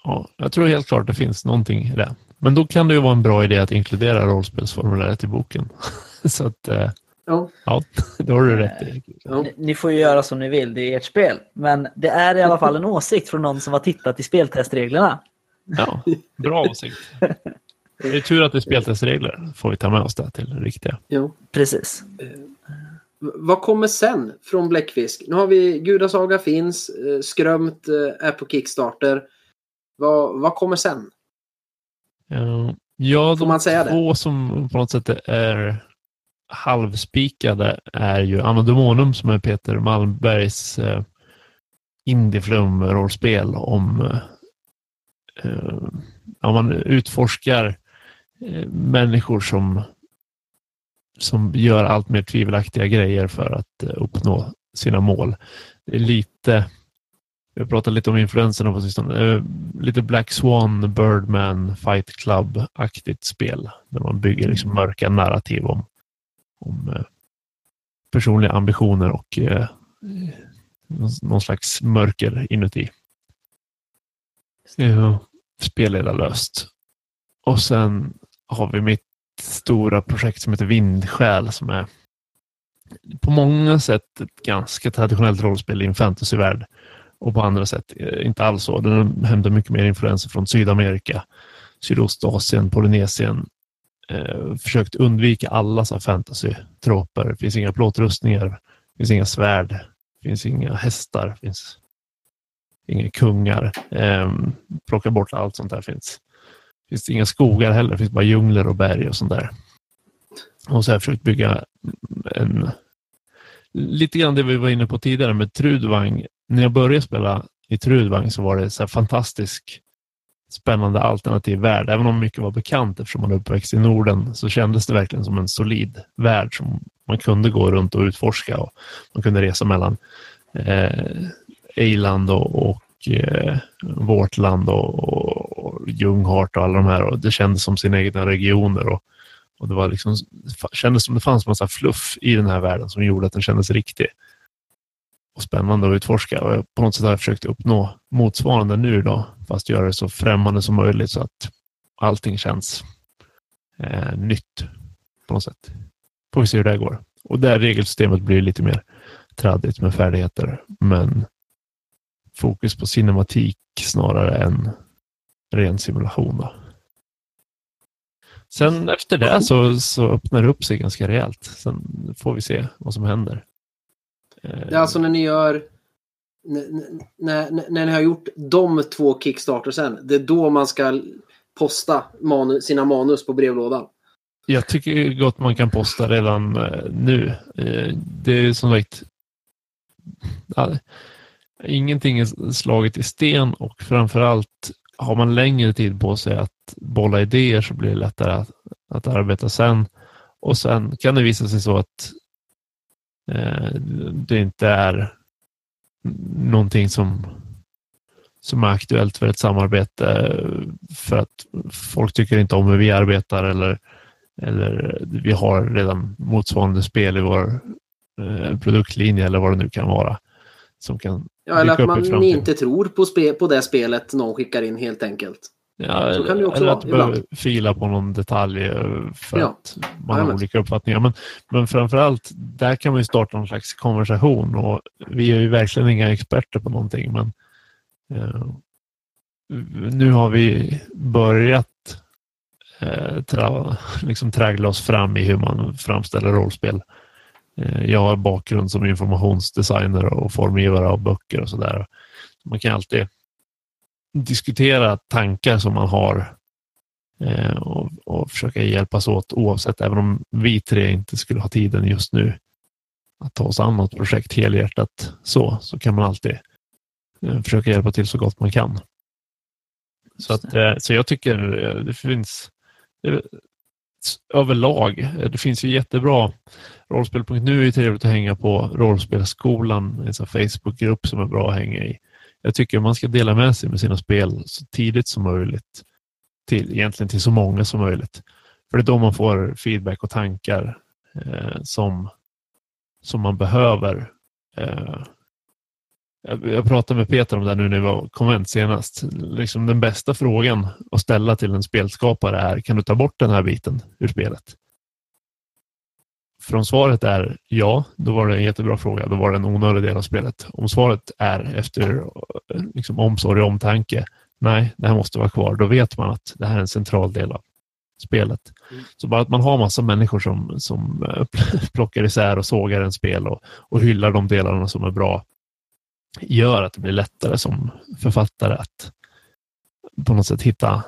Ja, jag tror helt klart det finns någonting i det. Men då kan det ju vara en bra idé att inkludera rollspelsformuläret i boken. Så att, eh, Ja. ja, det har du rätt i. Ja. Ni, ni får ju göra som ni vill, det är ert spel. Men det är i alla fall en åsikt från någon som har tittat i speltestreglerna. Ja, bra åsikt. Det är tur att det är speltestregler. får vi ta med oss det till det riktiga. Ja. Precis. V- Vad kommer sen från Bläckfisk? Nu har vi Gudasaga finns, eh, Skrömt eh, är på Kickstarter. Vad, vad kommer sen? Ja, Får de man säga det? två som på något sätt är halvspikade är ju Anno Demonum som är Peter Malmbergs eh, indieflum-rollspel om eh, eh, ja, man utforskar eh, människor som som gör allt mer tvivelaktiga grejer för att eh, uppnå sina mål. Det är lite, vi har pratat lite om influenserna på sistone, eh, lite Black Swan, Birdman, Fight Club-aktigt spel. Där man bygger liksom mörka narrativ om, om eh, personliga ambitioner och någon slags mörker inuti. Ja, spelledarlöst. Och sen har vi mitt stora projekt som heter Vindsjäl som är på många sätt ett ganska traditionellt rollspel i en fantasyvärld. Och på andra sätt eh, inte alls så. Den hämtar mycket mer influenser från Sydamerika, Sydostasien, Polynesien. Eh, försökt undvika alla fantasy-troper. Det finns inga plåtrustningar, det finns inga svärd, det finns inga hästar, det finns inga kungar. Eh, plocka bort allt sånt där finns. Det finns inga skogar heller, det finns bara djungler och berg och sånt där. Och så har jag försökt bygga en... Lite grann det vi var inne på tidigare med Trudvang. När jag började spela i Trudvang så var det så här fantastisk spännande alternativ värld. Även om mycket var bekant eftersom man är uppväxt i Norden så kändes det verkligen som en solid värld som man kunde gå runt och utforska och man kunde resa mellan eh, Eiland och, och eh, vårt land och, och Ljunghart och alla de här. Och det kändes som sina egna regioner. Och, och det var liksom, kändes som det fanns massa fluff i den här världen som gjorde att den kändes riktig och spännande att utforska. Och på något sätt har jag försökt uppnå motsvarande nu då, fast göra det så främmande som möjligt så att allting känns eh, nytt på något sätt. Får vi se hur det går. Och det regelsystemet blir lite mer traddigt med färdigheter, men fokus på cinematik snarare än ren simulation. Då. Sen efter det så, så öppnar det upp sig ganska rejält. Sen får vi se vad som händer. Det är alltså när ni gör när, när, när ni har gjort de två Kickstartersen, det är då man ska posta manu, sina manus på brevlådan. Jag tycker gott man kan posta redan eh, nu. Eh, det är som sagt ingenting är slaget i sten och framförallt har man längre tid på sig att bolla idéer så blir det lättare att, att arbeta sen. Och sen kan det visa sig så att eh, det inte är någonting som, som är aktuellt för ett samarbete för att folk tycker inte om hur vi arbetar eller, eller vi har redan motsvarande spel i vår eh, produktlinje eller vad det nu kan vara. Som kan Ja, eller att man inte tror på, spe, på det spelet någon skickar in helt enkelt. Ja, så kan det också eller att behöver fila på någon detalj eh, för ja. att man har olika uppfattningar. Men, men framförallt, där kan man ju starta någon slags konversation och vi är ju verkligen inga experter på någonting. Men eh, nu har vi börjat eh, tra, liksom traggla oss fram i hur man framställer rollspel. Eh, jag har bakgrund som informationsdesigner och formgivare av böcker och sådär. Man kan alltid diskutera tankar som man har eh, och, och försöka hjälpas åt oavsett, även om vi tre inte skulle ha tiden just nu att ta oss an något projekt helhjärtat så, så kan man alltid eh, försöka hjälpa till så gott man kan. Så, att, så jag tycker det finns överlag. Det finns ju jättebra Rollspel.nu är trevligt att hänga på. Rollspelskolan är en Facebookgrupp som är bra att hänga i. Jag tycker man ska dela med sig med sina spel så tidigt som möjligt. Till, egentligen till så många som möjligt. För det är då man får feedback och tankar eh, som, som man behöver. Eh, jag, jag pratade med Peter om det nu när vi var konvent senast. Liksom den bästa frågan att ställa till en spelskapare är kan du ta bort den här biten ur spelet? För om svaret är ja, då var det en jättebra fråga. Då var det en onödig del av spelet. Om svaret är efter liksom, omsorg och omtanke, nej, det här måste vara kvar. Då vet man att det här är en central del av spelet. Mm. Så bara att man har massa människor som, som eh, plockar isär och sågar en spel och, och hyllar de delarna som är bra gör att det blir lättare som författare att på något sätt hitta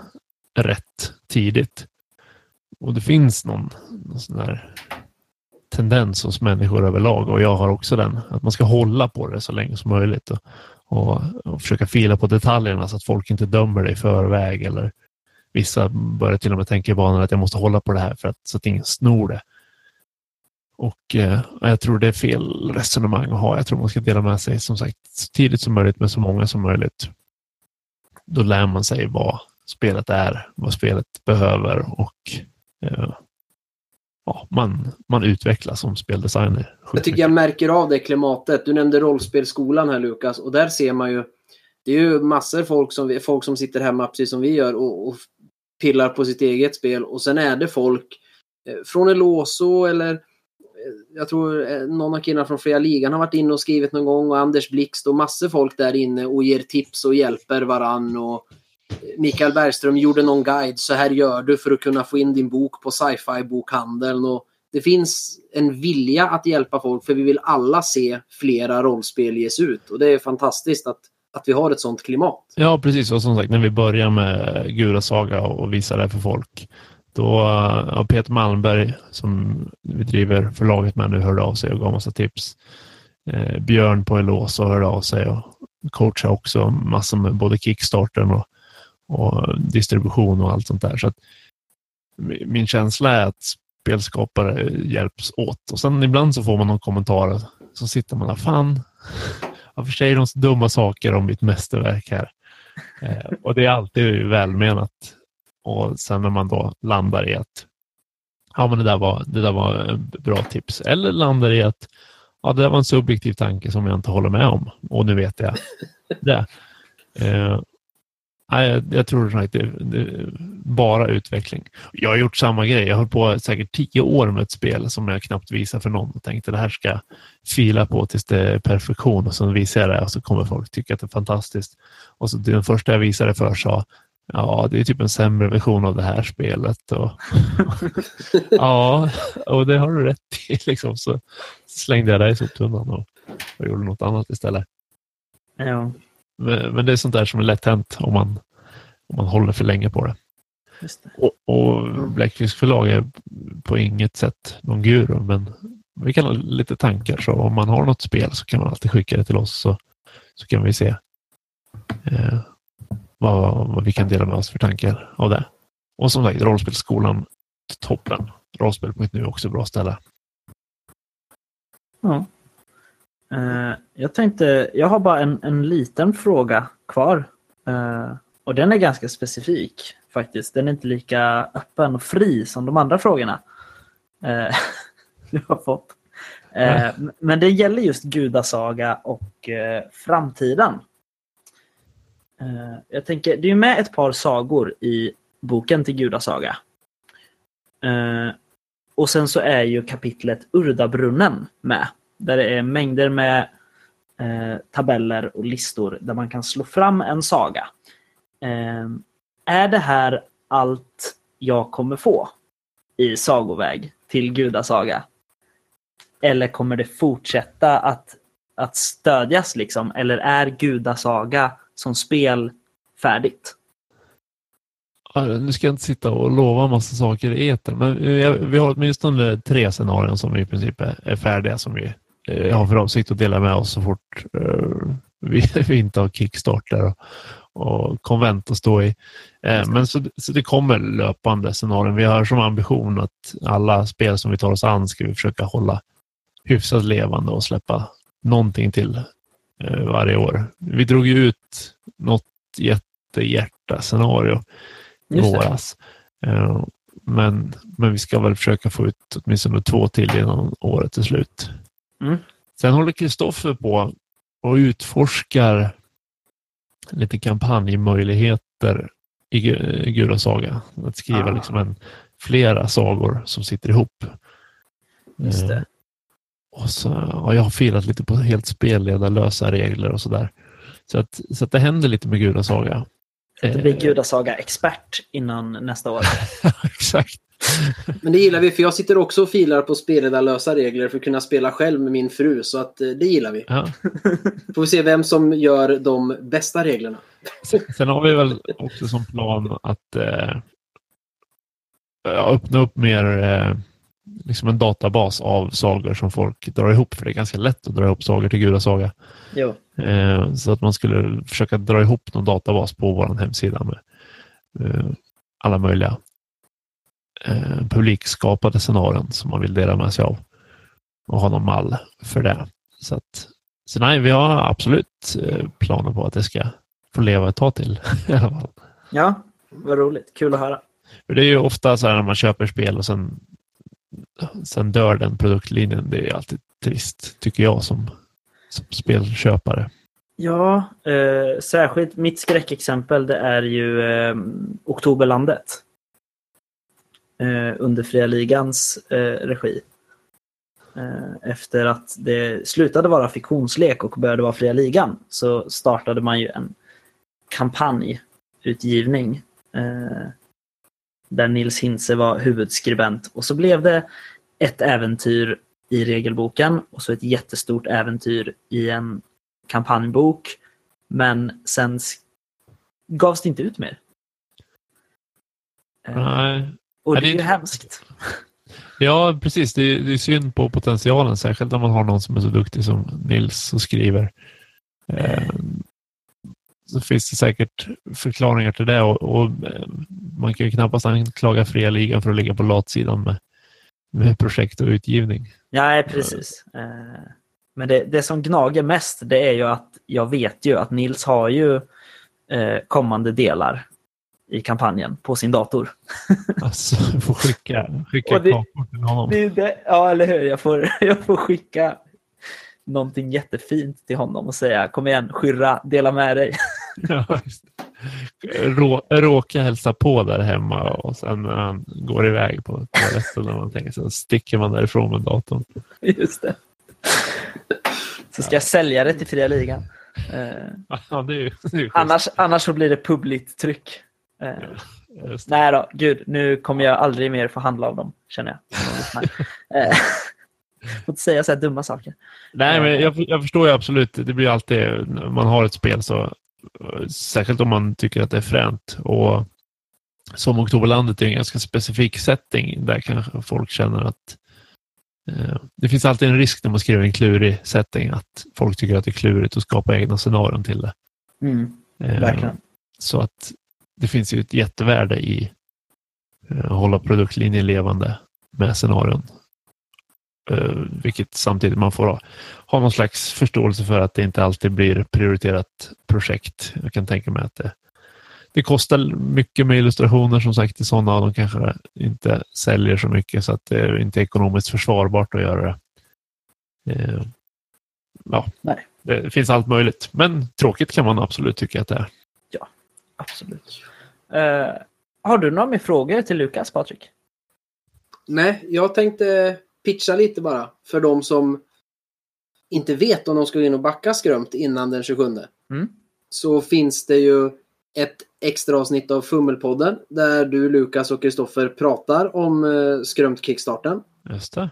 rätt tidigt. Och det finns någon, någon sån där tendens hos människor överlag och jag har också den. Att man ska hålla på det så länge som möjligt och, och, och försöka fila på detaljerna så att folk inte dömer dig i förväg eller vissa börjar till och med tänka i banan att jag måste hålla på det här för att, så att ingen snor det. Och eh, jag tror det är fel resonemang att ha. Jag tror man ska dela med sig som sagt så tidigt som möjligt med så många som möjligt. Då lär man sig vad spelet är, vad spelet behöver och eh, ja, man, man utvecklas som speldesigner. Jag tycker jag märker av det klimatet. Du nämnde rollspelskolan här Lukas och där ser man ju det är ju massor folk som, folk som sitter hemma precis som vi gör och, och pillar på sitt eget spel och sen är det folk eh, från Eloso eller jag tror eh, någon av killarna från Fria Ligan har varit inne och skrivit någon gång och Anders Blixt och massor folk där inne och ger tips och hjälper varann och eh, Mikael Bergström gjorde någon guide. Så här gör du för att kunna få in din bok på sci-fi bokhandeln. Och det finns en vilja att hjälpa folk för vi vill alla se flera rollspel ges ut. Och det är fantastiskt att, att vi har ett sånt klimat. Ja, precis. Och som sagt, när vi börjar med Gudasaga och visar det för folk. Då eh, har Peter Malmberg, som vi driver förlaget med nu, hörde av sig och gav massa tips. Eh, Björn på Elosa hörde av sig och coachar också massor med både Kickstarten och och distribution och allt sånt där. Så att min känsla är att spelskapare hjälps åt. Och sen ibland så får man någon kommentar så sitter man där, fan, varför säger de så dumma saker om mitt mästerverk här? Eh, och det är alltid välmenat. Och sen när man då landar i att ja, men det, där var, det där var bra tips. Eller landar i att ja, det där var en subjektiv tanke som jag inte håller med om. Och nu vet jag det. Eh, Nej, jag, tror att det, det bara utveckling. Jag har gjort samma grej. Jag har på säkert tio år med ett spel som jag knappt visar för någon och tänkte det här ska jag fila på tills det är perfektion och så visar jag det och så kommer folk tycka att det är fantastiskt. Och så den första jag visade för sa Ja, det är typ en sämre version av det här spelet. Och, ja, och det har du rätt i. Liksom. Så slängde jag det i soptunnan och, och gjorde något annat istället. Ja. Men det är sånt där som är lätt hänt om man, om man håller för länge på det. det. Och, och Blackfisk förlag är på inget sätt någon guru, men vi kan ha lite tankar. Så om man har något spel så kan man alltid skicka det till oss så, så kan vi se eh, vad, vad vi kan dela med oss för tankar av det. Och som sagt, rollspelsskolan toppen. Rollspel.nu är också bra ställe. Ja. Uh, jag tänkte, jag har bara en, en liten fråga kvar. Uh, och den är ganska specifik faktiskt. Den är inte lika öppen och fri som de andra frågorna uh, du har fått. Men det gäller just gudasaga och framtiden. Eh, jag tänker, det är med ett par sagor i boken till gudasaga. Eh, och sen så är ju kapitlet Urdabrunnen med. Där det är mängder med uh, tabeller och listor där man kan slå fram en saga. Uh, är det här allt jag kommer få i sagoväg till gudasaga? Eller kommer det fortsätta att, att stödjas liksom? Eller är gudasaga som spel färdigt? Nu ska jag inte sitta och lova massa saker i etern, men vi har åtminstone tre scenarion som i princip är färdiga som vi eh, har för avsikt att dela med oss så fort eh, vi, inte har Kickstarter och, konvent att stå i. Eh, men så, så det kommer löpande scenarion. Vi har som ambition att alla spel som vi tar oss an ska vi försöka hålla hyfsat levande och släppa någonting till varje år. Vi drog ju ut något jättehjärta-scenario i våras. Men, men vi ska väl försöka få ut åtminstone två till innan året är slut. Mm. Sen håller Kristoffer på och utforskar lite kampanjmöjligheter i Gura saga. Att skriva ah. liksom en, flera sagor som sitter ihop. Just det. Eh, och så, ja, jag har filat lite på helt spelledarlösa regler och sådär. Så att, så att det händer lite med Gudasaga. Du blir Gudasaga-expert innan nästa år. Exakt. Men det gillar vi, för jag sitter också och filar på spelledarlösa regler för att kunna spela själv med min fru. Så att eh, det gillar vi. Ja. Får vi se vem som gör de bästa reglerna. Sen har vi väl också som plan att eh, öppna upp mer eh, liksom en databas av sagor som folk drar ihop. För det är ganska lätt att dra ihop sagor till Gudasaga. Jo. Eh, så att man skulle försöka dra ihop någon databas på vår hemsida med eh, alla möjliga eh, publikskapade scenarion som man vill dela med sig av. och ha någon mall för det. Så, att, så nej, vi har absolut planer på att det ska få leva ett tag till i alla fall. Ja, vad roligt. Kul att höra. För det är ju ofta så här när man köper spel och sen, sen dör den produktlinjen. Det är alltid trist, tycker jag som, som spelköpare. Ja, eh, särskilt mitt skräckexempel det är ju eh, Oktoberlandet. Eh, under Fria Ligans eh, regi. Eh, efter att det slutade vara fiktionslek och började vara Fria Ligan så startade man ju en kampanjutgivning eh, där Nils Hintze var huvudskribent och så blev det ett äventyr i regelboken och så ett jättestort äventyr i en kampanjbok. Men sen gavs det inte ut mer. Eh, Nej. och det är det- ju hemskt. Ja, precis. Det är, det är synd på potentialen, särskilt om man har någon som är så duktig som Nils och skriver. Eh, så finns det säkert förklaringar till det och, och eh, man kan ju knappast anklaga Fria Ligan för att ligga på latsidan med, med projekt och utgivning. Nej, precis. Eh, Men det, det som gnager mest det är ju att jag vet ju att Nils har ju eh, kommande delar i kampanjen på sin dator. Alltså, jag får skicka, skicka det- till honom. Det det, ja, eller hur? Jag får, jag får skicka någonting jättefint till honom och säga kom igen, Skyrra, dela med dig. Ja. Rå, råka hälsa på där hemma och sen när han går iväg på toaletten när man tänker så sticker man därifrån med datorn. Just det. Så ska jag sälja det till Fria Ligan. Eh, Ja, det är det är annars, annars så blir det publikt tryck. Eh, det. nej då, gud, nu kommer jag aldrig mer få handla av dem, känner jag. Eh, Får inte säga så här dumma saker. Nej, men jag, jag förstår ju absolut. Det blir alltid, när man har ett spel så, särskilt om man tycker att det är fränt. Och som Oktoberlandet är en ganska specifik setting där kanske folk känner att eh, det finns alltid en risk när man skriver en klurig setting att folk tycker att det är klurigt att skapa egna scenarion till det. Mm, Eh, verkligen. Så att det finns ju ett jättevärde i eh, att hålla produktlinjen levande med scenarion. Eh, vilket samtidigt man får ha, ha någon slags förståelse för att det inte alltid blir prioriterat projekt. Jag kan tänka mig att det, det kostar mycket med illustrationer som sagt i sådana och de kanske inte säljer så mycket så att det är inte ekonomiskt försvarbart att göra det. Eh, ja, Nej. det finns allt möjligt. Men tråkigt kan man absolut tycka att det är. Absolut. Eh, har du några mer frågor till Lukas, Patrik? Nej, jag tänkte pitcha lite bara för de som inte vet om de ska gå in och backa skrömt innan den 27. Mm. Så finns det ju ett extra avsnitt av Fummelpodden där du, Lukas och Kristoffer pratar om eh, skrömt kickstarten. Just det.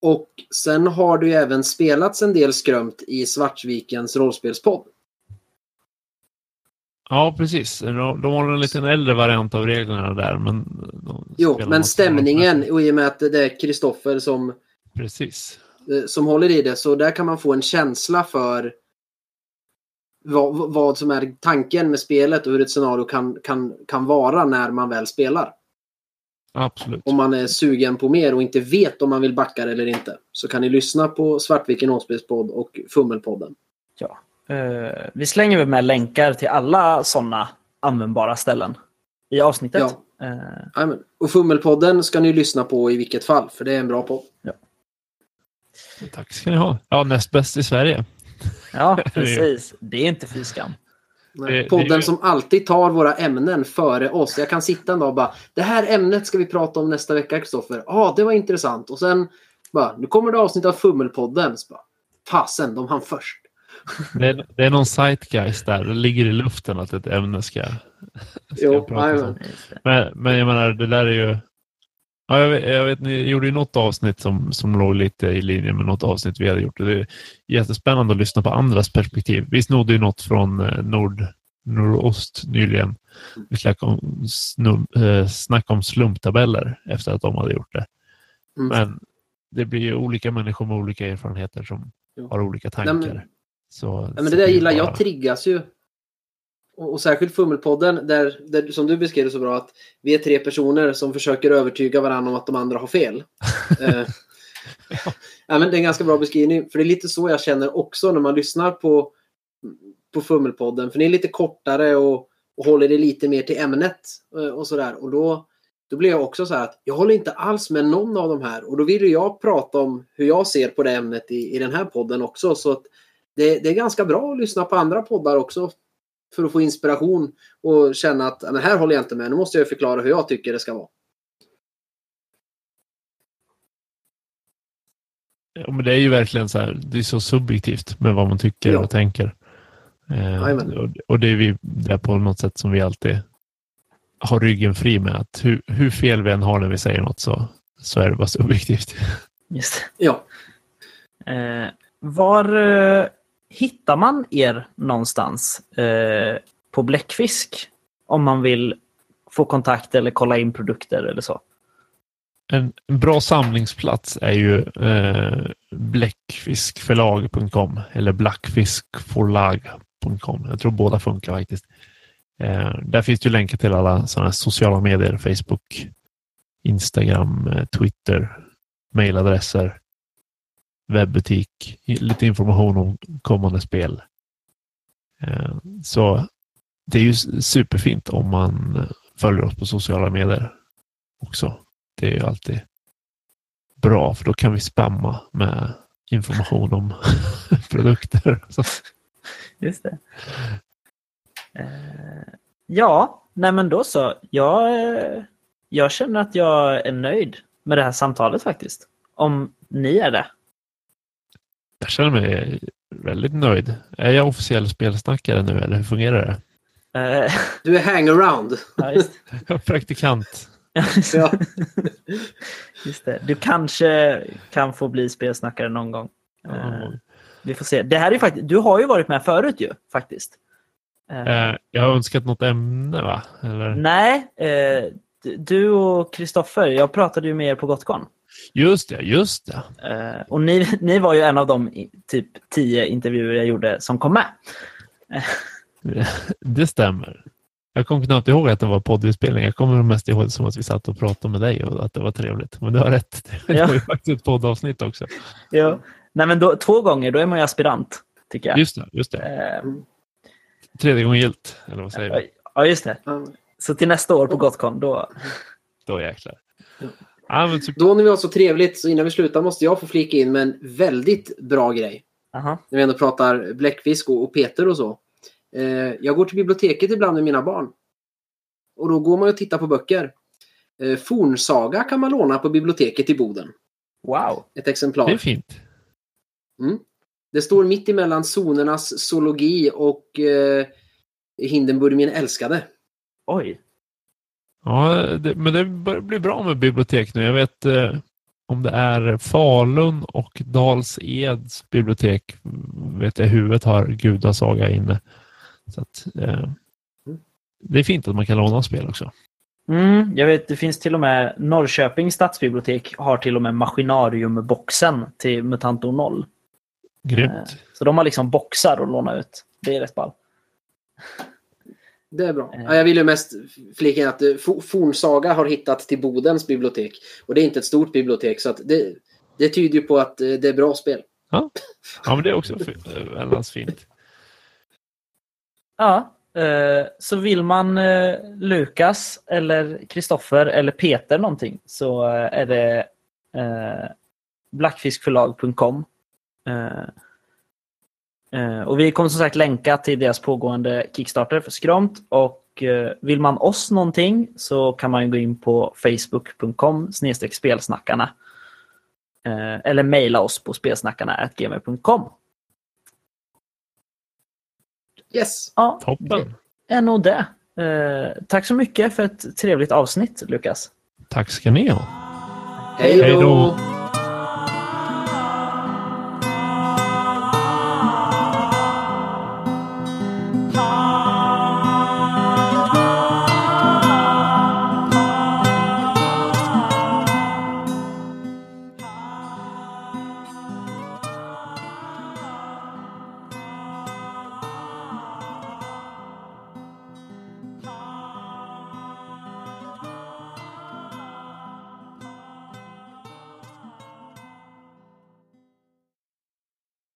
Och sen har ju även spelats en del skrömt i Svartsvikens rollspelspodd. Ja, precis. De, de har en liten äldre variant av reglerna där. Men Jo, men stämningen, och i och med att det är Kristoffer som, Precis. eh, som håller i det, så där kan man få en känsla för vad, vad som är tanken med spelet och hur ett scenario kan, kan, kan vara när man väl spelar. Absolut. Om man är sugen på mer och inte vet om man vill backa eller inte. Så kan ni lyssna på Svartviken Åspelspodd och Fummelpodden. Ja. Eh, vi slänger väl med länkar till alla sådana användbara ställen i avsnittet. Ja. Amen. Och Fummelpodden ska ni lyssna på i vilket fall, för det är en bra podd. Tack ska ni ha. Ja, näst bäst i Sverige. ja, precis. Det är inte fy skam. Nej, Det- det Podden ju- som alltid tar våra ämnen före oss. Jag kan sitta en dag och bara Det här ämnet ska vi prata om nästa vecka Kristoffer. Ja, det var intressant. Och sen bara Nu kommer det avsnitt av Fummelpodden. Så bara, Fasen, de hann först. Det är, det är någon zeitgeist där. Det ligger i luften att ett ämne ska, ska Jo, pratas om. Men, men jag menar, det där är ju... Ja, jag, vet, jag vet, ni gjorde ju något avsnitt som, som låg lite i linje med något avsnitt vi hade gjort. Det är jättespännande att lyssna på andras perspektiv. Vi snodde ju något från eh, nord, nordost nyligen. Vi snackade om, snum, eh, snackade om slumptabeller efter att de hade gjort det. Mm. Men det blir ju olika människor med olika erfarenheter som Jo. har olika Nej, tankar. men- så, Ja, men det där är gillar bara- jag. triggas ju. Och, och särskilt Fummelpodden, där, där, som du beskrev det så bra, att vi är tre personer som försöker övertyga varandra om att de andra har fel. eh, ja, men det är en ganska bra beskrivning. För det är lite så jag känner också när man lyssnar på, på Fummelpodden. För ni är lite kortare och, och håller det lite mer till ämnet eh, och sådär. Och då, då blir jag också så här att jag håller inte alls med någon av de här. Och då vill jag prata om hur jag ser på det ämnet i, i den här podden också. Så att det, det är ganska bra att lyssna på andra poddar också. För att få inspiration och känna att men här håller jag inte med. Nu måste jag förklara hur jag tycker det ska vara. Ja, men det är ju verkligen så här, det är så subjektivt med vad man tycker Ja. och tänker. Eh, och det är vi där på något sätt som vi alltid har ryggen fri med. Att hur, hur fel vi än har när vi säger något så, så är det bara subjektivt. Just det. Ja. Eh, var eh, hittar man er någonstans eh, på Bläckfisk? Om man vill få kontakt eller kolla in produkter eller så. En, en bra samlingsplats är ju eh, bläckfiskförlag.com eller blackfiskforlag.com. Jag tror båda funkar faktiskt. Eh, där finns det ju länkar till alla sådana sociala medier. Facebook, Instagram, eh, Twitter, mejladresser webbutik, lite information om kommande spel. Eh, så det är ju superfint om man eh, följer oss på sociala medier också. Det är ju alltid bra för då kan vi spamma med information om produkter. Så, Just det. Eh, ja, nej men då så. Jag, jag känner att jag är nöjd med det här samtalet faktiskt. Om ni är det jag känner mig väldigt nöjd. Är jag officiell spelsnackare nu eller hur fungerar det? Eh, Du är hangaround. ja, just, praktikant. Ja. just det. Du kanske kan få bli spelsnackare någon gång. Eh, vi får se. Det här är faktiskt, du har ju varit med förut ju, faktiskt. Eh, Jag har önskat något ämne va? Eller? Nej, du och Kristoffer, jag pratade ju med er på Gotcon. Just det, just det. Eh, och ni, ni var ju en av de typ tio intervjuer jag gjorde som kom med. Det stämmer. Jag kommer knappt ihåg att det var poddinspelning. Jag kommer mest ihåg det som att vi satt och pratade med dig och att det var trevligt. Men du har rätt. Det Ja. var ju faktiskt ett poddavsnitt också. Ja. Nej, men då, två gånger, då är man ju aspirant, tycker jag. Just det, just det. Eh, Tredje gången gilt, eller vad säger vi? ja, just det. Ja. Så till nästa år på Gotcon, då... Då jäklar. Ja. Typ, Då när vi har så trevligt, så innan vi slutar måste jag få flika in med en väldigt bra grej. Aha. När vi ändå pratar bläckfisk och, och Peter och så. Eh, jag går till biblioteket ibland med mina barn. Och då går man och tittar på böcker. Eh, Fornsaga kan man låna på biblioteket i Boden. Wow. Ett exemplar. det är fint. Det står mitt emellan zonernas zoologi och eh, Hindenburg min älskade. Oj. Ja, det, men det börjar bli bra med bibliotek nu. Jag vet eh, om det är Falun och Dals Eds bibliotek. Vet jag huvudet har Gudasaga inne. Så att, eh, det är fint att man kan låna spel också. Mm, jag vet, det finns till och med Norrköpings stadsbibliotek har till och med Maskinarium-boxen till Mutanto 0. Eh, Grymt. Så de har liksom boxar att låna ut. Det är rätt ball. Det är bra. Eh. Ja, jag vill ju mest flika in att eh, Fo- Fornsaga har hittat till Bodens bibliotek. Och det är inte ett stort bibliotek så att det, det tyder ju på att eh, det är bra spel. Ja, men det är också väldigt fint. Ja, så vill man Lukas eller Kristoffer eller Peter någonting så är det blackfiskförlag.com. Eh, och vi kommer som sagt länka till deras pågående Kickstarter för Skront och eh, vill man oss någonting så kan man gå in på facebook.com spelsnackarna eh, eller mejla oss på spelsnackarna.gmail.com. Yes! Ja, Toppen. det är nog det. Tack så mycket för ett trevligt avsnitt, Lukas. Tack ska ni ha. Hej då!